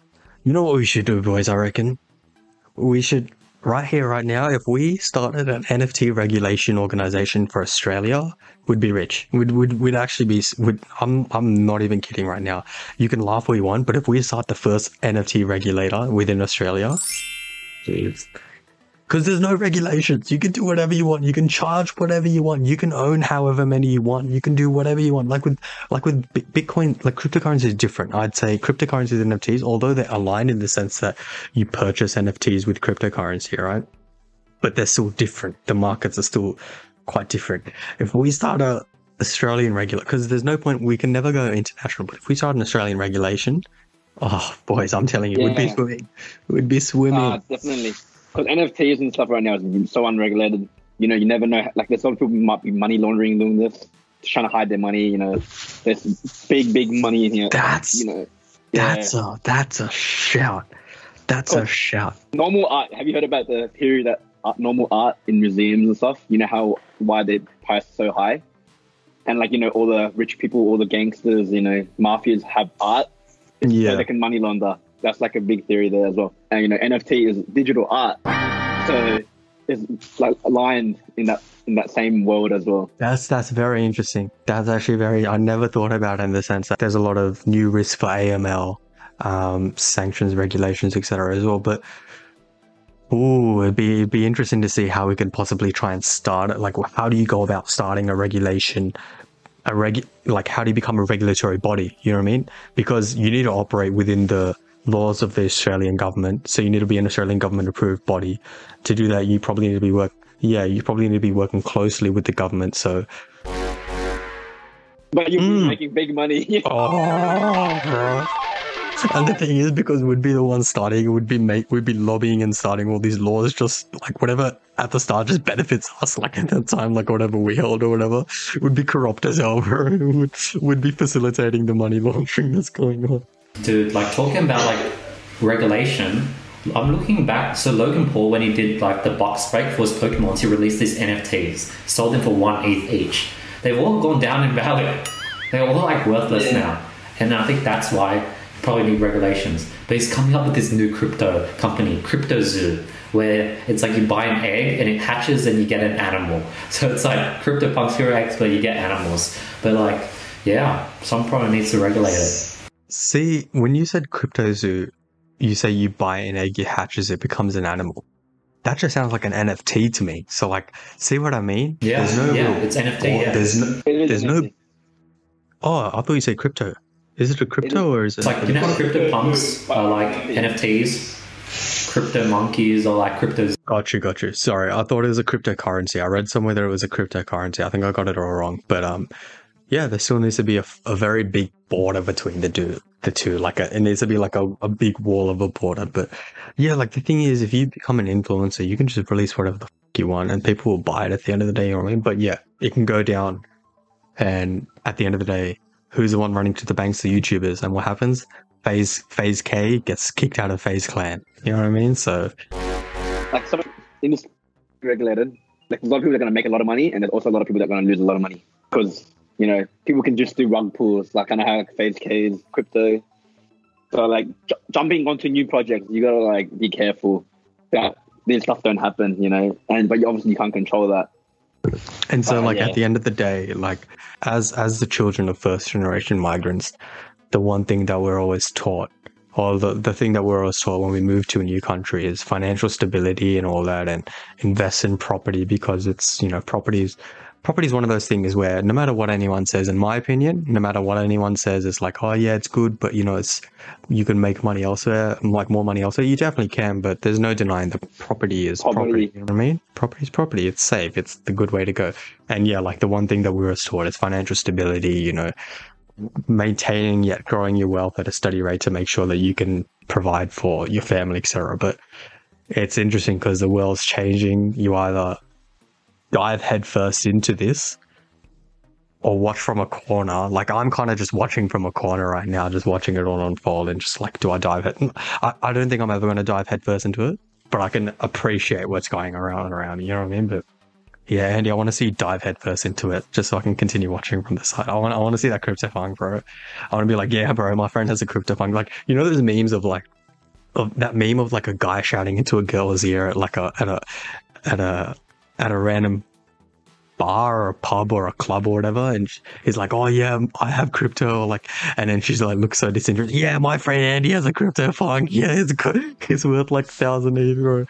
You know what we should do, boys? I reckon we should right here, right now. If we started an NFT regulation organization for Australia, we'd be rich. We'd we'd, we'd actually be. Would I'm I'm not even kidding right now. You can laugh all you want, but if we start the first NFT regulator within Australia, jeez. Because there's no regulations. You can do whatever you want. You can charge whatever you want. You can own however many you want. You can do whatever you want. Like with like with Bitcoin, like cryptocurrency is different. I'd say cryptocurrencies and NFTs, although they're aligned in the sense that you purchase NFTs with cryptocurrency, right? But they're still different. The markets are still quite different. If we start a Australian regular, because there's no point, we can never go international. But if we start an Australian regulation, oh boys, I'm telling you, we'd be swimming. We'd be swimming. Uh, definitely. Because NFTs and stuff right now is so unregulated. You know, you never know. Like, there's a lot of people who might be money laundering doing this, trying to hide their money. You know, there's big, big money in here. That's you know, yeah. That's a that's a shout. That's a shout. normal art. Have you heard about the theory that art, normal art in museums and stuff? You know how why they price so high, and like you know all the rich people, all the gangsters, you know, mafias have art so Yeah. they can money launder. That's like a big theory there as well. And you know, NFT is digital art, so it's like aligned in that in that same world as well. That's that's very interesting. That's actually very I never thought about it in the sense that there's a lot of new risk for AML, um, sanctions, regulations, etc. as well. But ooh, it'd be it'd be interesting to see how we could possibly try and start it. Like how do you go about starting a regulation a reg like how do you become a regulatory body? You know what I mean? Because you need to operate within the laws of the Australian government. So you need to be an Australian government approved body. To do that, you probably need to be work. Yeah, you probably need to be working closely with the government. So But you're Mm. making big money. Oh, and the thing is, because we'd be the ones starting, we'd be make, we'd be lobbying and starting all these laws, just like whatever at the start just benefits us. Like at that time, like whatever we held or whatever, would be corrupt as hell. bro. would would be facilitating the money laundering that's going on. Dude, like talking about like regulation, I'm looking back. So Logan Paul, when he did like the box break for his Pokemon, he released these NFTs, sold them for one ETH each. They've all gone down in value. They're all like worthless now, and I think that's why you probably need regulations. But he's coming up with this new crypto company, CryptoZoo, where it's like you buy an egg and it hatches and you get an animal. So it's like CryptoPunks Hero X, but you get animals. But like, yeah, some probably needs to regulate it. See, when you said crypto zoo, you say you buy an egg, it hatches, it becomes an animal. That just sounds like an NFT to me. So, like, see what I mean? Yeah, There's no yeah, real- it's NFT. or Yeah. There's no. There's no- NFT. Oh, I thought you said crypto. Is it a crypto or is it? It's like you know how CryptoPunks are like NFTs, Crypto Monkeys are like cryptos. Got you, got you. Sorry, I thought it was a cryptocurrency. I read somewhere that it was a cryptocurrency. I think I got it all wrong. But um, yeah, there still needs to be a very big border between the two. The two, like a, it needs to be like a, a big wall of a border. But yeah, like the thing is, if you become an influencer, you can just release whatever the fuck you want, and people will buy it at the end of the day. You know what I mean? But yeah, it can go down, and at the end of the day, who's the one running to the banks? The YouTubers, and what happens? FaZe FaZe Kay gets kicked out of FaZe Clan. You know what I mean? So like some industry regulated. Like a lot of people are going to make a lot of money, and there's also a lot of people that are going to lose a lot of money because you know people can just do rug pulls, like kind of how like FaZe Kay's crypto. So like j- jumping onto new projects, you gotta like be careful that this stuff don't happen, you know. And but you obviously you can't control that. And so, Uh, like yeah. at the end of the day, like as as the children of first generation migrants, the one thing that we're always taught, or the the thing that we're always taught when we move to a new country, is financial stability and all that, and invest in property because it's you know properties. Property is one of those things where no matter what anyone says, in my opinion, mm-hmm. no matter what anyone says, it's like, oh yeah, it's good, but you know, it's you can make money elsewhere, like more money elsewhere. You definitely can, but there's no denying that property is Property. property. You know what I mean? Property is property. It's safe. It's the good way to go. And yeah, like the one thing that we were taught is financial stability. You know, maintaining yet growing your wealth at a steady rate to make sure that you can provide for your family, etc. But it's interesting because the world's changing. You either dive headfirst into this or watch from a corner. Like I'm kind of just watching from a corner right now, just watching it all unfold and just like, do I dive head? I, I don't think I'm ever going to dive headfirst into it, but I can appreciate what's going around and around. You know what I mean? But yeah, Andy, I want to see you dive headfirst into it just so I can continue watching from the side. I want, I want to see that crypto fund, bro. I want to be like, yeah, bro, my friend has a crypto fund. Like, you know, there's memes of like, of that meme of like a guy shouting into a girl's ear at like a, at a, at a, at a random bar or a pub or a club or whatever and sh- he's like oh yeah i have crypto or like and then she's like looks so disinterested yeah my friend andy has a crypto fund yeah it's good it's worth like thousand euro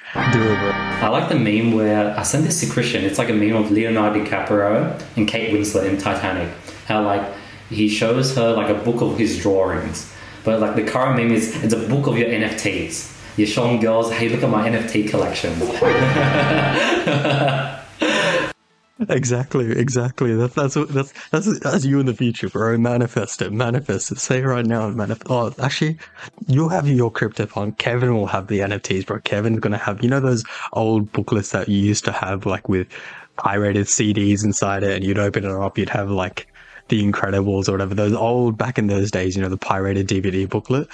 I like the meme where I sent this to Krishn. It's like a meme of Leonardo DiCaprio and Kate Winslet in Titanic. How like he shows her like a book of his drawings, but like the current meme is it's a book of your NFTs. You're showing girls, hey, look at my NFT collection. exactly exactly. That's that's that's that's that's you in the future bro. Manifest it manifest it. Say it right now manifest oh actually you'll have your crypto fund kevin will have the nfts bro. Kevin's gonna have you know those old booklets that you used to have like with pirated cds inside it and you'd open it up you'd have like the incredibles or whatever. Those old back in those days you know the pirated dvd booklet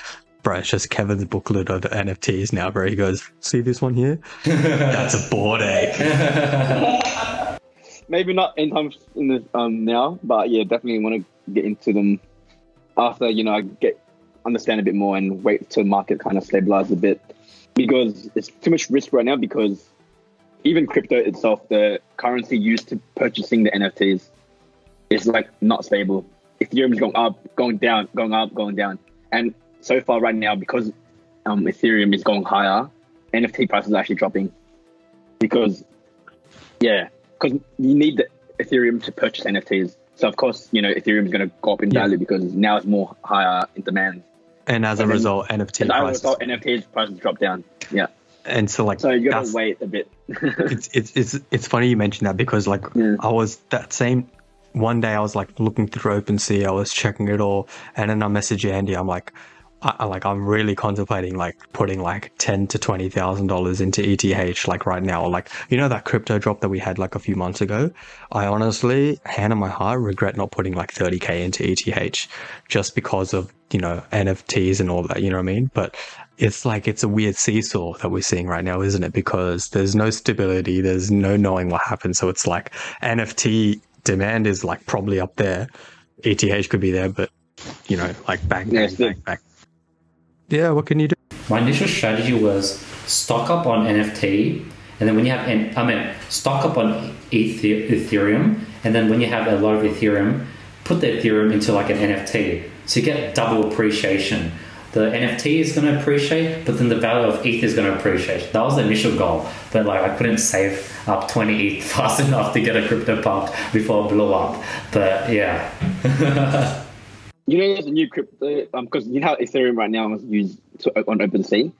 Bro, it's just Kevin's booklet of the NFTs now, bro. He goes, see this one here? That's a Bored Ape. Maybe not anytime in the um now, but yeah, definitely want to get into them after you know I get understand a bit more and wait till market kind of stabilize a bit because it's too much risk right now because even crypto itself, the currency used to purchasing the NFTs, is like not stable. Ethereum's going up, going down, going up, going down, and so far right now because um, Ethereum is going higher, NFT prices are actually dropping because yeah, because you need the Ethereum to purchase NFTs. So of course, you know, Ethereum is going to go up in Yeah. value because now it's more higher in demand. And as a And then- result, NFT I prices. thought NFTs prices drop down. Yeah. And so, like, So you gotta wait a bit. it's it's it's it's funny you mentioned that because like Yeah. I was that same one day I was like looking through OpenSea, I was checking it all, and then I messaged Andy. I'm like, I, I like I'm really contemplating like putting like ten to twenty thousand dollars into ETH like right now. Like you know that crypto drop that we had like a few months ago. I honestly, hand on my heart, regret not putting like thirty k into ETH just because of you know NFTs and all that. You know what I mean? But it's like it's a weird seesaw that we're seeing right now, isn't it? Because there's no stability, there's no knowing what happens. So it's like NFT demand is like probably up there. ETH could be there, but you know, like bang, Yeah, bang, bang. Yeah, what can you do? My initial strategy was stock up on NFT, and then when you have, N- I mean, stock up on Ethereum, and then when you have a lot of Ethereum, put the Ethereum into like an NFT, so you get double appreciation. The NFT is going to appreciate, but then the value of ETH is going to appreciate. That was the initial goal, but like I couldn't save up 20 ETH fast enough to get a CryptoPunk before it blew up. But yeah. You know, there's a new crypto because you know how Ethereum right now is used to, on OpenSea.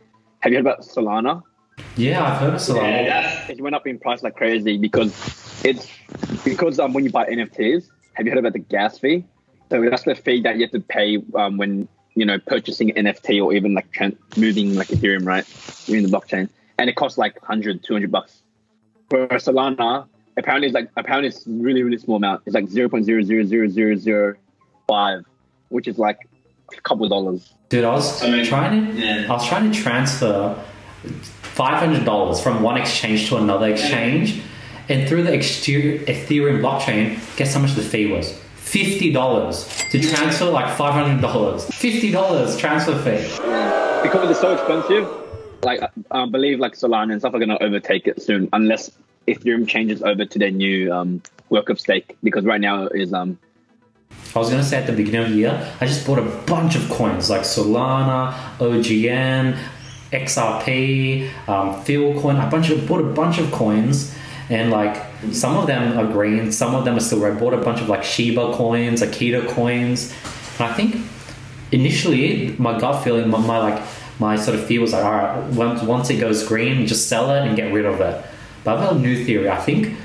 Have you heard about Solana? Yeah, I've heard of Solana. Yeah, it went up in price like crazy because it's because um, when you buy NFTs, have you heard about the gas fee? So that's the fee that you have to pay um, when you know purchasing an NFT or even like moving like Ethereum, right? in the blockchain, and it costs like 100, 200 bucks. For Solana, apparently it's like apparently it's really really small amount. It's like zero point zero zero zero zero zero five, which is like a couple of dollars. Dude, I was I mean, trying to yeah. I was trying to transfer five hundred dollars from one exchange to another exchange, and through the Ethereum blockchain, guess how much the fee was? Fifty dollars to transfer like five hundred dollars. Fifty dollars transfer fee. because it's so expensive, like I- I believe like Solana and stuff are gonna overtake it soon, unless Ethereum changes over to their new um, work of stake. Because right now is um I was gonna say at the beginning of the year, I just bought a bunch of coins like Solana, OGN, XRP, um, Filecoin. I bunch of bought a bunch of coins, and like some of them are green, some of them are still red. Bought a bunch of like Shiba coins, Akita coins. And I think initially my gut feeling, my, my like my sort of fear was like, all right, once once it goes green, just sell it and get rid of it. But I've got a new theory. I think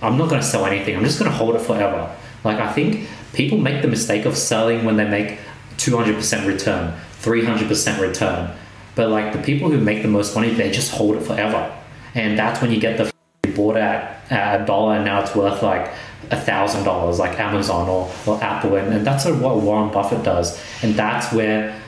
I'm not going to sell anything. I'm just going to hold it forever. Like I think people make the mistake of selling when they make 200% return, 300% return. But like the people who make the most money, they just hold it forever. And that's when you get the you bought at, a dollar and now it's worth like a thousand dollars, like Amazon or, or Apple. And, and that's what Warren Buffett does. And that's where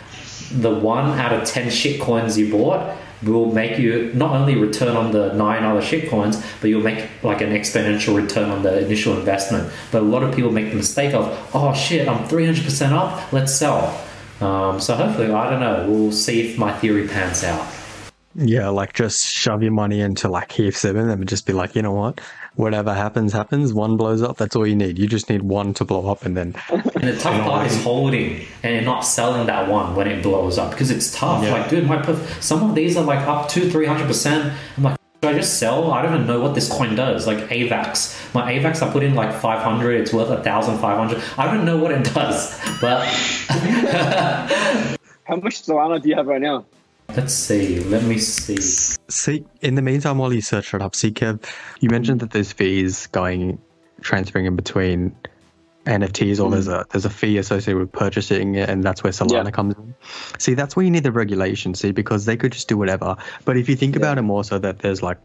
the one out of 10 shit coins you bought will make you not only return on the nine other shit coins, but you'll make like an exponential return on the initial investment. But a lot of people make the mistake of, oh shit, I'm 300% up, let's sell. Um, so hopefully, I don't know, we'll see if my theory pans out. Yeah, like just shove your money into like heaps of them and just be like, you know what? Whatever happens, happens. One blows up, that's all you need. You just need one to blow up and then And the tough part is holding and not selling that one when it blows up because it's tough. Yeah. Like, dude, my some of these are like up to 300%. I'm like, should I just sell? I don't even know what this coin does. Like AVAX. My AVAX, I put in like 500, it's worth 1,500. I don't know what it does, but how much Solana do you have right now? Let's see. Let me see. See, in the meantime, while you search it up, see, Kev, you mentioned that there's fees going, transferring in between NFTs, or there's a there's a fee associated with purchasing it, and that's where Solana Yeah. comes in. See, that's where you need the regulation, see, because they could just do whatever. But if you think about it more, so that there's like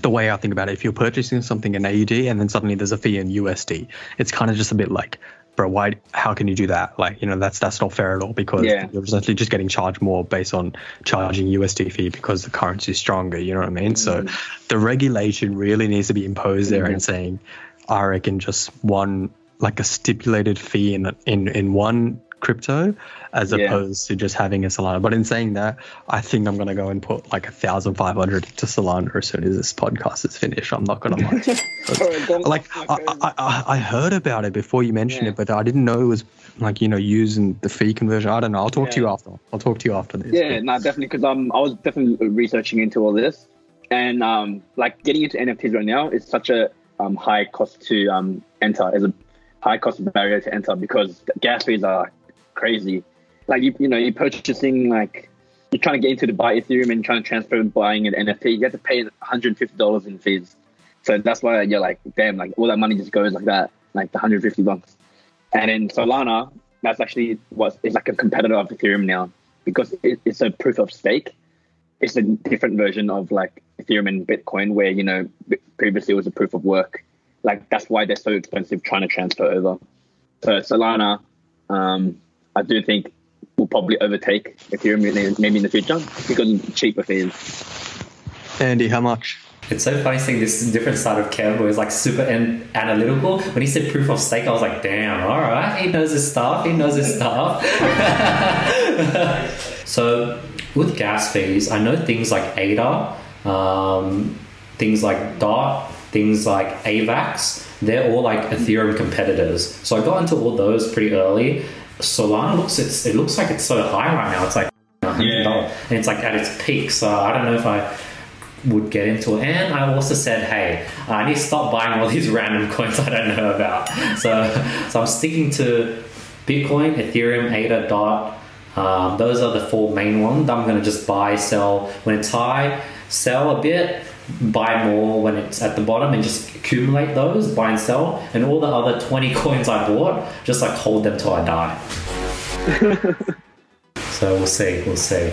the way I think about it, if you're purchasing something in AUD and then suddenly there's a fee in USD, it's kind of just a bit like, bro, why? How can you do that? Like, you know, that's that's not fair at all because Yeah. you're essentially just getting charged more based on charging USD fee because the currency is stronger. You know what I mean? So mm. the regulation really needs to be imposed there and mm. saying, I reckon just one like a stipulated fee in in in one crypto as Yeah. opposed to just having a Solana. But in saying that, I think I'm gonna go and put like a thousand five hundred to Solana as soon as this podcast is finished. I'm not gonna lie. Sorry, like I. I, I, I heard about it before you mentioned Yeah. it, but I didn't know it was like you know using the fee conversion. I don't know. I'll talk to you after. I'll talk to you after this. Yeah, no, definitely because um, I was definitely researching into all this, and um, like getting into NFTs right now is such a um high cost to um enter, is a high cost barrier to enter because gas fees are crazy. Like you, you know, you're purchasing like you're trying to get into the buy Ethereum and trying to transfer and buying an NFT, you have to pay 150 dollars in fees. So that's why you're like, damn, like all that money just goes like that, like the 150 bucks. And in Solana, that's actually what is like a competitor of Ethereum now because it, it's a proof of stake. It's a different version of like Ethereum and Bitcoin, where you know previously it was a proof of work. Like that's why they're so expensive trying to transfer over. So Solana, um, I do think will probably overtake Ethereum maybe in the future because of cheaper fees. Andy, how much? It's so funny seeing this different side of Kev where he's like super an- analytical. When he said proof of stake, I was like, damn, all right, he knows his stuff. He knows his stuff. so with gas fees, I know things like ADA, um, things like DOT, things like AVAX, they're all like Ethereum competitors. So I got into all those pretty early. Solana looks it's, it looks like it's so high right now. It's like $100 Yeah. and it's like at its peak. So I don't know if I would get into it. And I also said, hey, I need to stop buying all these random coins I don't know about. So, so I'm sticking to Bitcoin, Ethereum, ADA, DOT. Um, those are the four main ones. I'm going to just buy, sell when it's high, sell a bit, buy more when it's at the bottom, and just accumulate those, buy and sell. And all the other 20 coins I bought, just like hold them till I die. so we'll see, we'll see.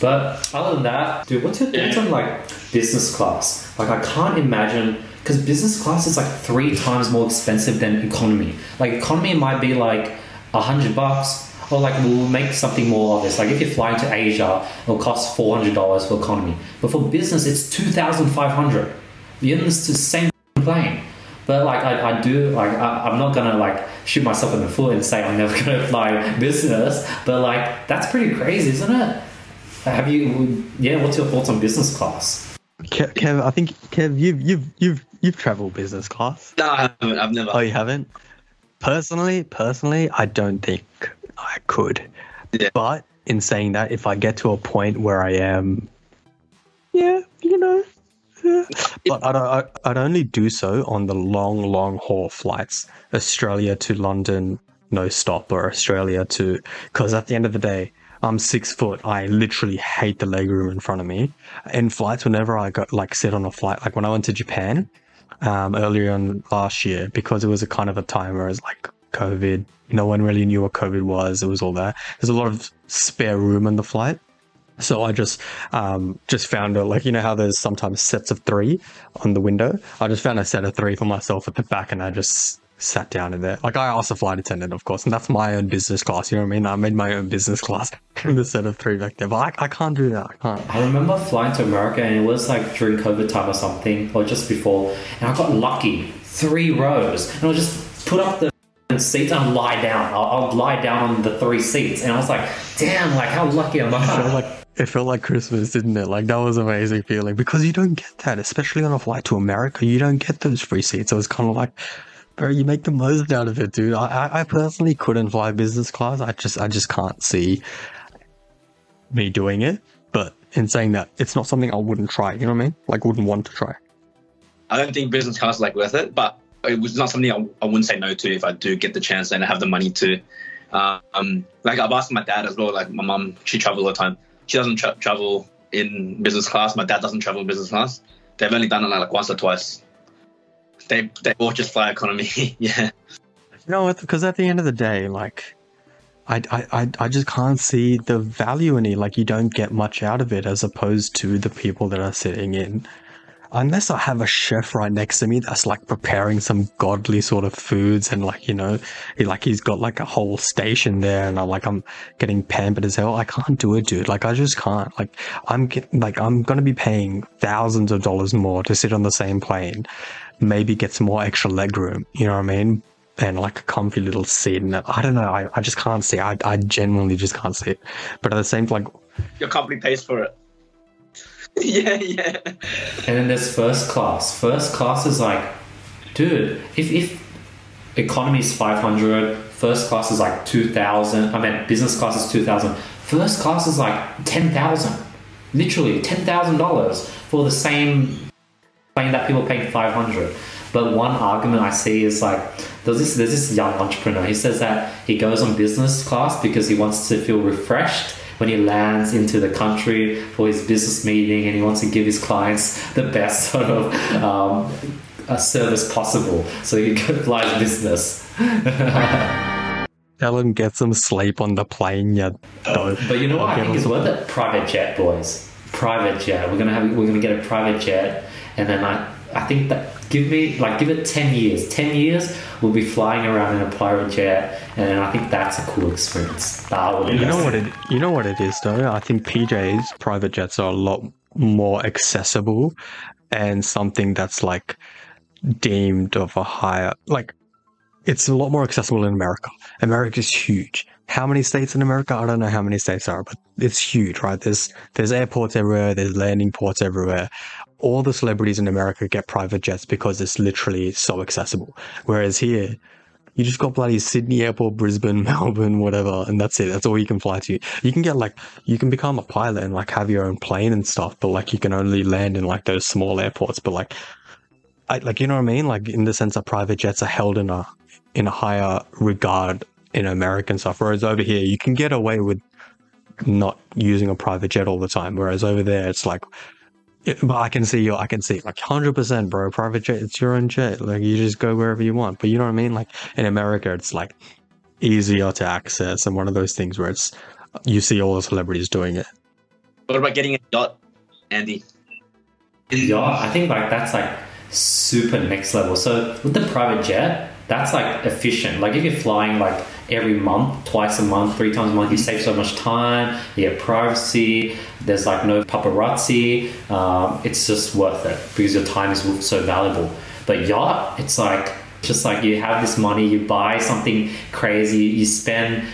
But other than that, dude, what's your thoughts on like business class? Like, I can't imagine because business class is like three times more expensive than economy. Like, economy might be like a hundred bucks, or like we'll make something more obvious. Like, if you're flying to Asia, it'll cost four hundred dollars for economy, but for business, it's two thousand five hundred. You're in the same plane. But like I, I do like I, I'm not gonna like shoot myself in the foot and say I'm never gonna fly business. But like that's pretty crazy, isn't it? Have you? Yeah. What's your thoughts on business class? Kev, Kev, I think Kev, you've you've you've you've traveled business class. No, I haven't. I've never. Oh, you haven't? Personally, personally, I don't think I could. Yeah. But in saying that, if I get to a point where I am, yeah, you know, yeah. but I'd, I'd, I'd only do so on the long, long haul flights, Australia to London, no stop, or Australia to, because at the end of the day, I'm six foot. I literally hate the leg room in front of me. In flights, whenever I got like sit on a flight, like when I went to Japan, um, earlier on last year because it was a kind of a time where it was like COVID. No one really knew what COVID was. It was all that. There's a lot of spare room in the flight. So I just um, just found a like you know how there's sometimes sets of three on the window. I just found a set of three for myself at the back, and I just sat down in there. Like I asked the flight attendant, of course, and that's my own business class. You know what I mean? I made my own business class in the set of three back there. But I, I can't do that. I can't. I remember flying to America and it was like during COVID time or something, or just before, and I got lucky. Three rows, and I'll just put up the seats and lie down. I'll, I'll lie down on the three seats, and I was like, "Damn! Like how lucky am It felt I?" like it felt like Christmas, didn't it? Like that was an amazing feeling because you don't get that, especially on a flight to America. You don't get those free seats. So it's kind of like, bro, you make the most out of it, dude. I, I, I personally couldn't fly business class. I just, I just can't see me doing it. But in saying that, it's not something I wouldn't try. You know what I mean? Like, wouldn't want to try. I don't think business class is like worth it, but it was not something I, I wouldn't say no to if I do get the chance and I have the money to. Um, like I've asked my dad as well. Like my mom, she travels all the time. She doesn't tra- travel in business class. My dad doesn't travel in business class. They've only done it like once or twice. They they both just fly economy. yeah. You know, because at the end of the day, like, I, I, I just can't see the value in it. Like, you don't get much out of it as opposed to the people that are sitting in. Unless I have a chef right next to me that's like preparing some godly sort of foods and like, you know, he, like he's got like a whole station there and I'm like, I'm getting pampered as hell. I can't do it, dude. Like, I just can't. Like, I'm getting, like, I'm going to be paying thousands of dollars more to sit on the same plane, maybe get some more extra leg room. You know what I mean? and like a comfy little seat. And I don't know. I, I just can't see. I, I genuinely just can't see it. But at the same like, Your company pays for it. yeah, yeah. And then there's first class. First class is like, dude, if, if economy is 500, first class is like 2,000, I mean, business class is 2,000, first class is like 10,000. Literally, $10,000 for the same plane that people pay 500. But one argument I see is like, there's this, there's this young entrepreneur. He says that he goes on business class because he wants to feel refreshed when he lands into the country for his business meeting and he wants to give his clients the best sort of um, a service possible. So he flies business. tell him get some sleep on the plane, yeah. dope. But you know what? I think it's worth it. Private jet, boys. Private jet. We're gonna have. We're gonna get a private jet, and then I. I think that give me like give it ten years. Ten years, we'll be flying around in a private jet, and I think that's a cool experience. You know what it you know what it is though? I think PJ's private jets are a lot more accessible and something that's like deemed of a higher like it's a lot more accessible in America. America's huge. How many states in America? I don't know how many states are, but it's huge, right? There's there's airports everywhere, there's landing ports everywhere. All the celebrities in America get private jets because it's literally so accessible. Whereas here, you just got bloody Sydney Airport, Brisbane, Melbourne, whatever, and that's it. That's all you can fly to. You can get like you can become a pilot and like have your own plane and stuff, but like you can only land in like those small airports. But like, I like you know what I mean? Like in the sense that private jets are held in a in a higher regard in American stuff. Whereas over here, you can get away with not using a private jet all the time. Whereas over there, it's like, it, but I can see you. I can see like hundred percent, bro. Private jet, it's your own jet. Like you just go wherever you want. But you know what I mean? Like in America, it's like easier to access and one of those things where it's you see all the celebrities doing it. What about getting a yacht, Andy? Yeah, I think like that's like super next level. So with the private jet, that's like efficient. Like if you're flying like every month, twice a month, three times a month, you save so much time. You get privacy. There's like no paparazzi. Um, it's just worth it because your time is so valuable. But yacht, it's like just like you have this money, you buy something crazy, you spend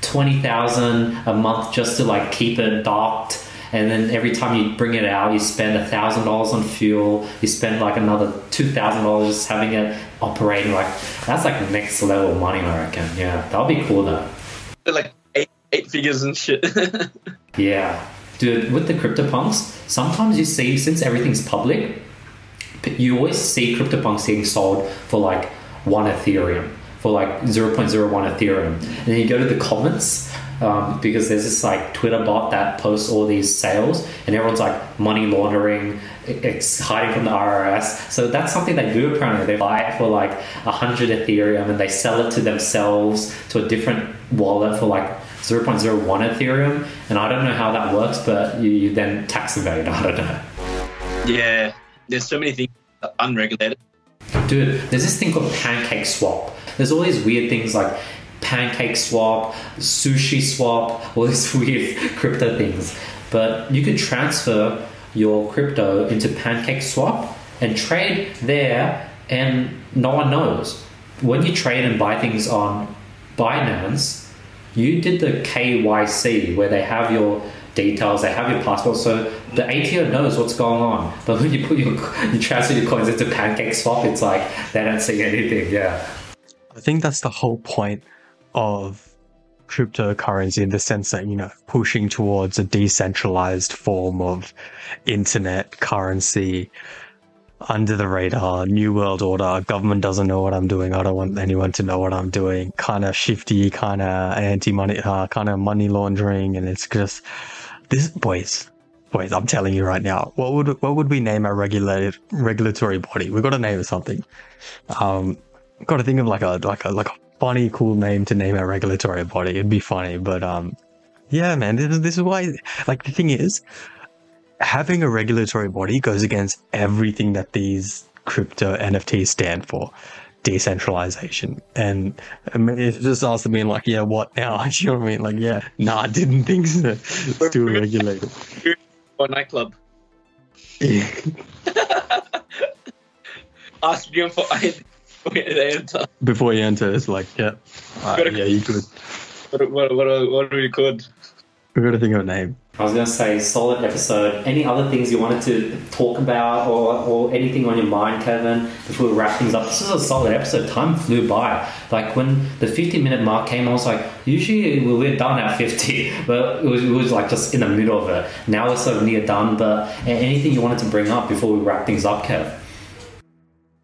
twenty thousand a month just to like keep it docked and then every time you bring it out you spend a thousand dollars on fuel. You spend like another two thousand dollars just having it operating. Like that's like next level money i reckon. Yeah that'll be cool though. Like eight, eight figures and shit. Yeah. Dude with the CryptoPunks sometimes you see since everything's public you always see CryptoPunks getting sold for like one ethereum for like 0.01 ethereum. And then you go to the comments um, because there's this like Twitter bot that posts all these sales, and everyone's like money laundering, it's hiding from the IRS. So that's something they do apparently. They buy it for like a hundred Ethereum, and they sell it to themselves to a different wallet for like 0.01 Ethereum. And I don't know how that works, but you, you then tax evade. I don't know. Yeah, there's so many things unregulated. Dude, there's this thing called Pancake Swap. There's all these weird things like pancake swap, sushi swap, all these weird crypto things. But you could transfer your crypto into pancake swap and trade there and no one knows. When you trade and buy things on Binance, you did the KYC where they have your details, they have your passport, so the ATO knows what's going on. But when you put your you transfer your coins into Pancake Swap, it's like they don't see anything. Yeah, I think that's the whole point of cryptocurrency in the sense that, you know, pushing towards a decentralized form of internet currency under the radar, new world order, government doesn't know what I'm doing. I don't want anyone to know what I'm doing. Kind of shifty, kind of anti money, uh, kind of money laundering. And it's just this, boys, boys, I'm telling you right now, what would, what would we name a regulated regulatory body? We've got to name it something. Um, got to think of like a, like a, like a funny, cool name to name a regulatory body. It'd be funny, but um, yeah, man, this is, this is why. Like the thing is, having a regulatory body goes against everything that these crypto NFTs stand for. Decentralization, and I mean, it's just us being like, yeah, what now? you know what I mean? Like, yeah, nah, I didn't think so. It's too regulated. Or nightclub. Yeah. Ask me for before you enter, it's like, yeah, uh, yeah, you could. What, what, what, what are we could? We've got to think of a name. I was going to say, solid episode. Any other things you wanted to talk about or, or anything on your mind, Kevin, before we wrap things up? This is a solid episode. Time flew by. Like when the 50 minute mark came, I was like, usually we're done at 50, but it was, it was like just in the middle of it. Now we're sort of near done, but anything you wanted to bring up before we wrap things up, Kev?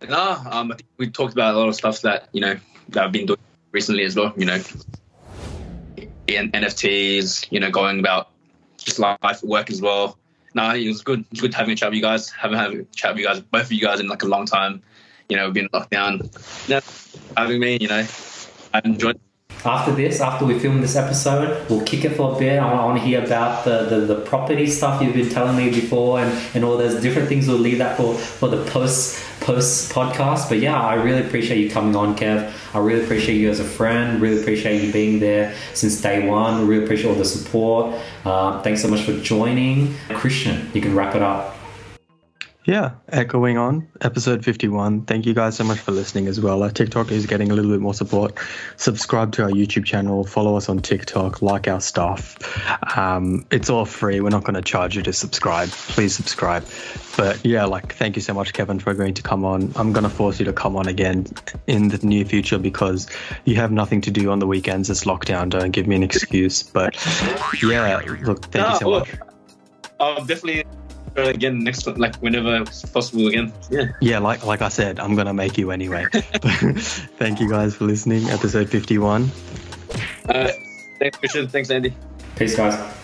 No, um, I think we talked about a lot of stuff that you know that I've been doing recently as well. You know, NFTs. You know, going about just life work as well. No, it was good. It's good having a chat with you guys. Haven't had a chat with you guys, both of you guys, in like a long time. You know, been locked down. Know, having me, you know, I enjoyed after this, after we film this episode, we'll kick it for a bit. I want to hear about the, the, the, property stuff you've been telling me before and, and all those different things. We'll leave that for, for the post post podcast. But yeah, I really appreciate you coming on, Kev. I really appreciate you as a friend. Really appreciate you being there since day one. Really appreciate all the support. Uh, thanks so much for joining. Krishn, you can wrap it up. Yeah, echoing on episode 51. Thank you guys so much for listening as well. Our TikTok is getting a little bit more support. Subscribe to our YouTube channel, follow us on TikTok, like our stuff. Um, it's all free. We're not going to charge you to subscribe. Please subscribe. But yeah, like, thank you so much, Kevin, for agreeing to come on. I'm going to force you to come on again in the near future because you have nothing to do on the weekends. It's lockdown. Don't give me an excuse. But yeah, look, thank you so much. I'll definitely try again next time, like whenever it's possible again. Yeah. Yeah, like like I said, I'm gonna make you anyway. Thank you guys for listening. Episode 51. Uh, thanks, Krishn. Thanks, Andy. Peace, guys.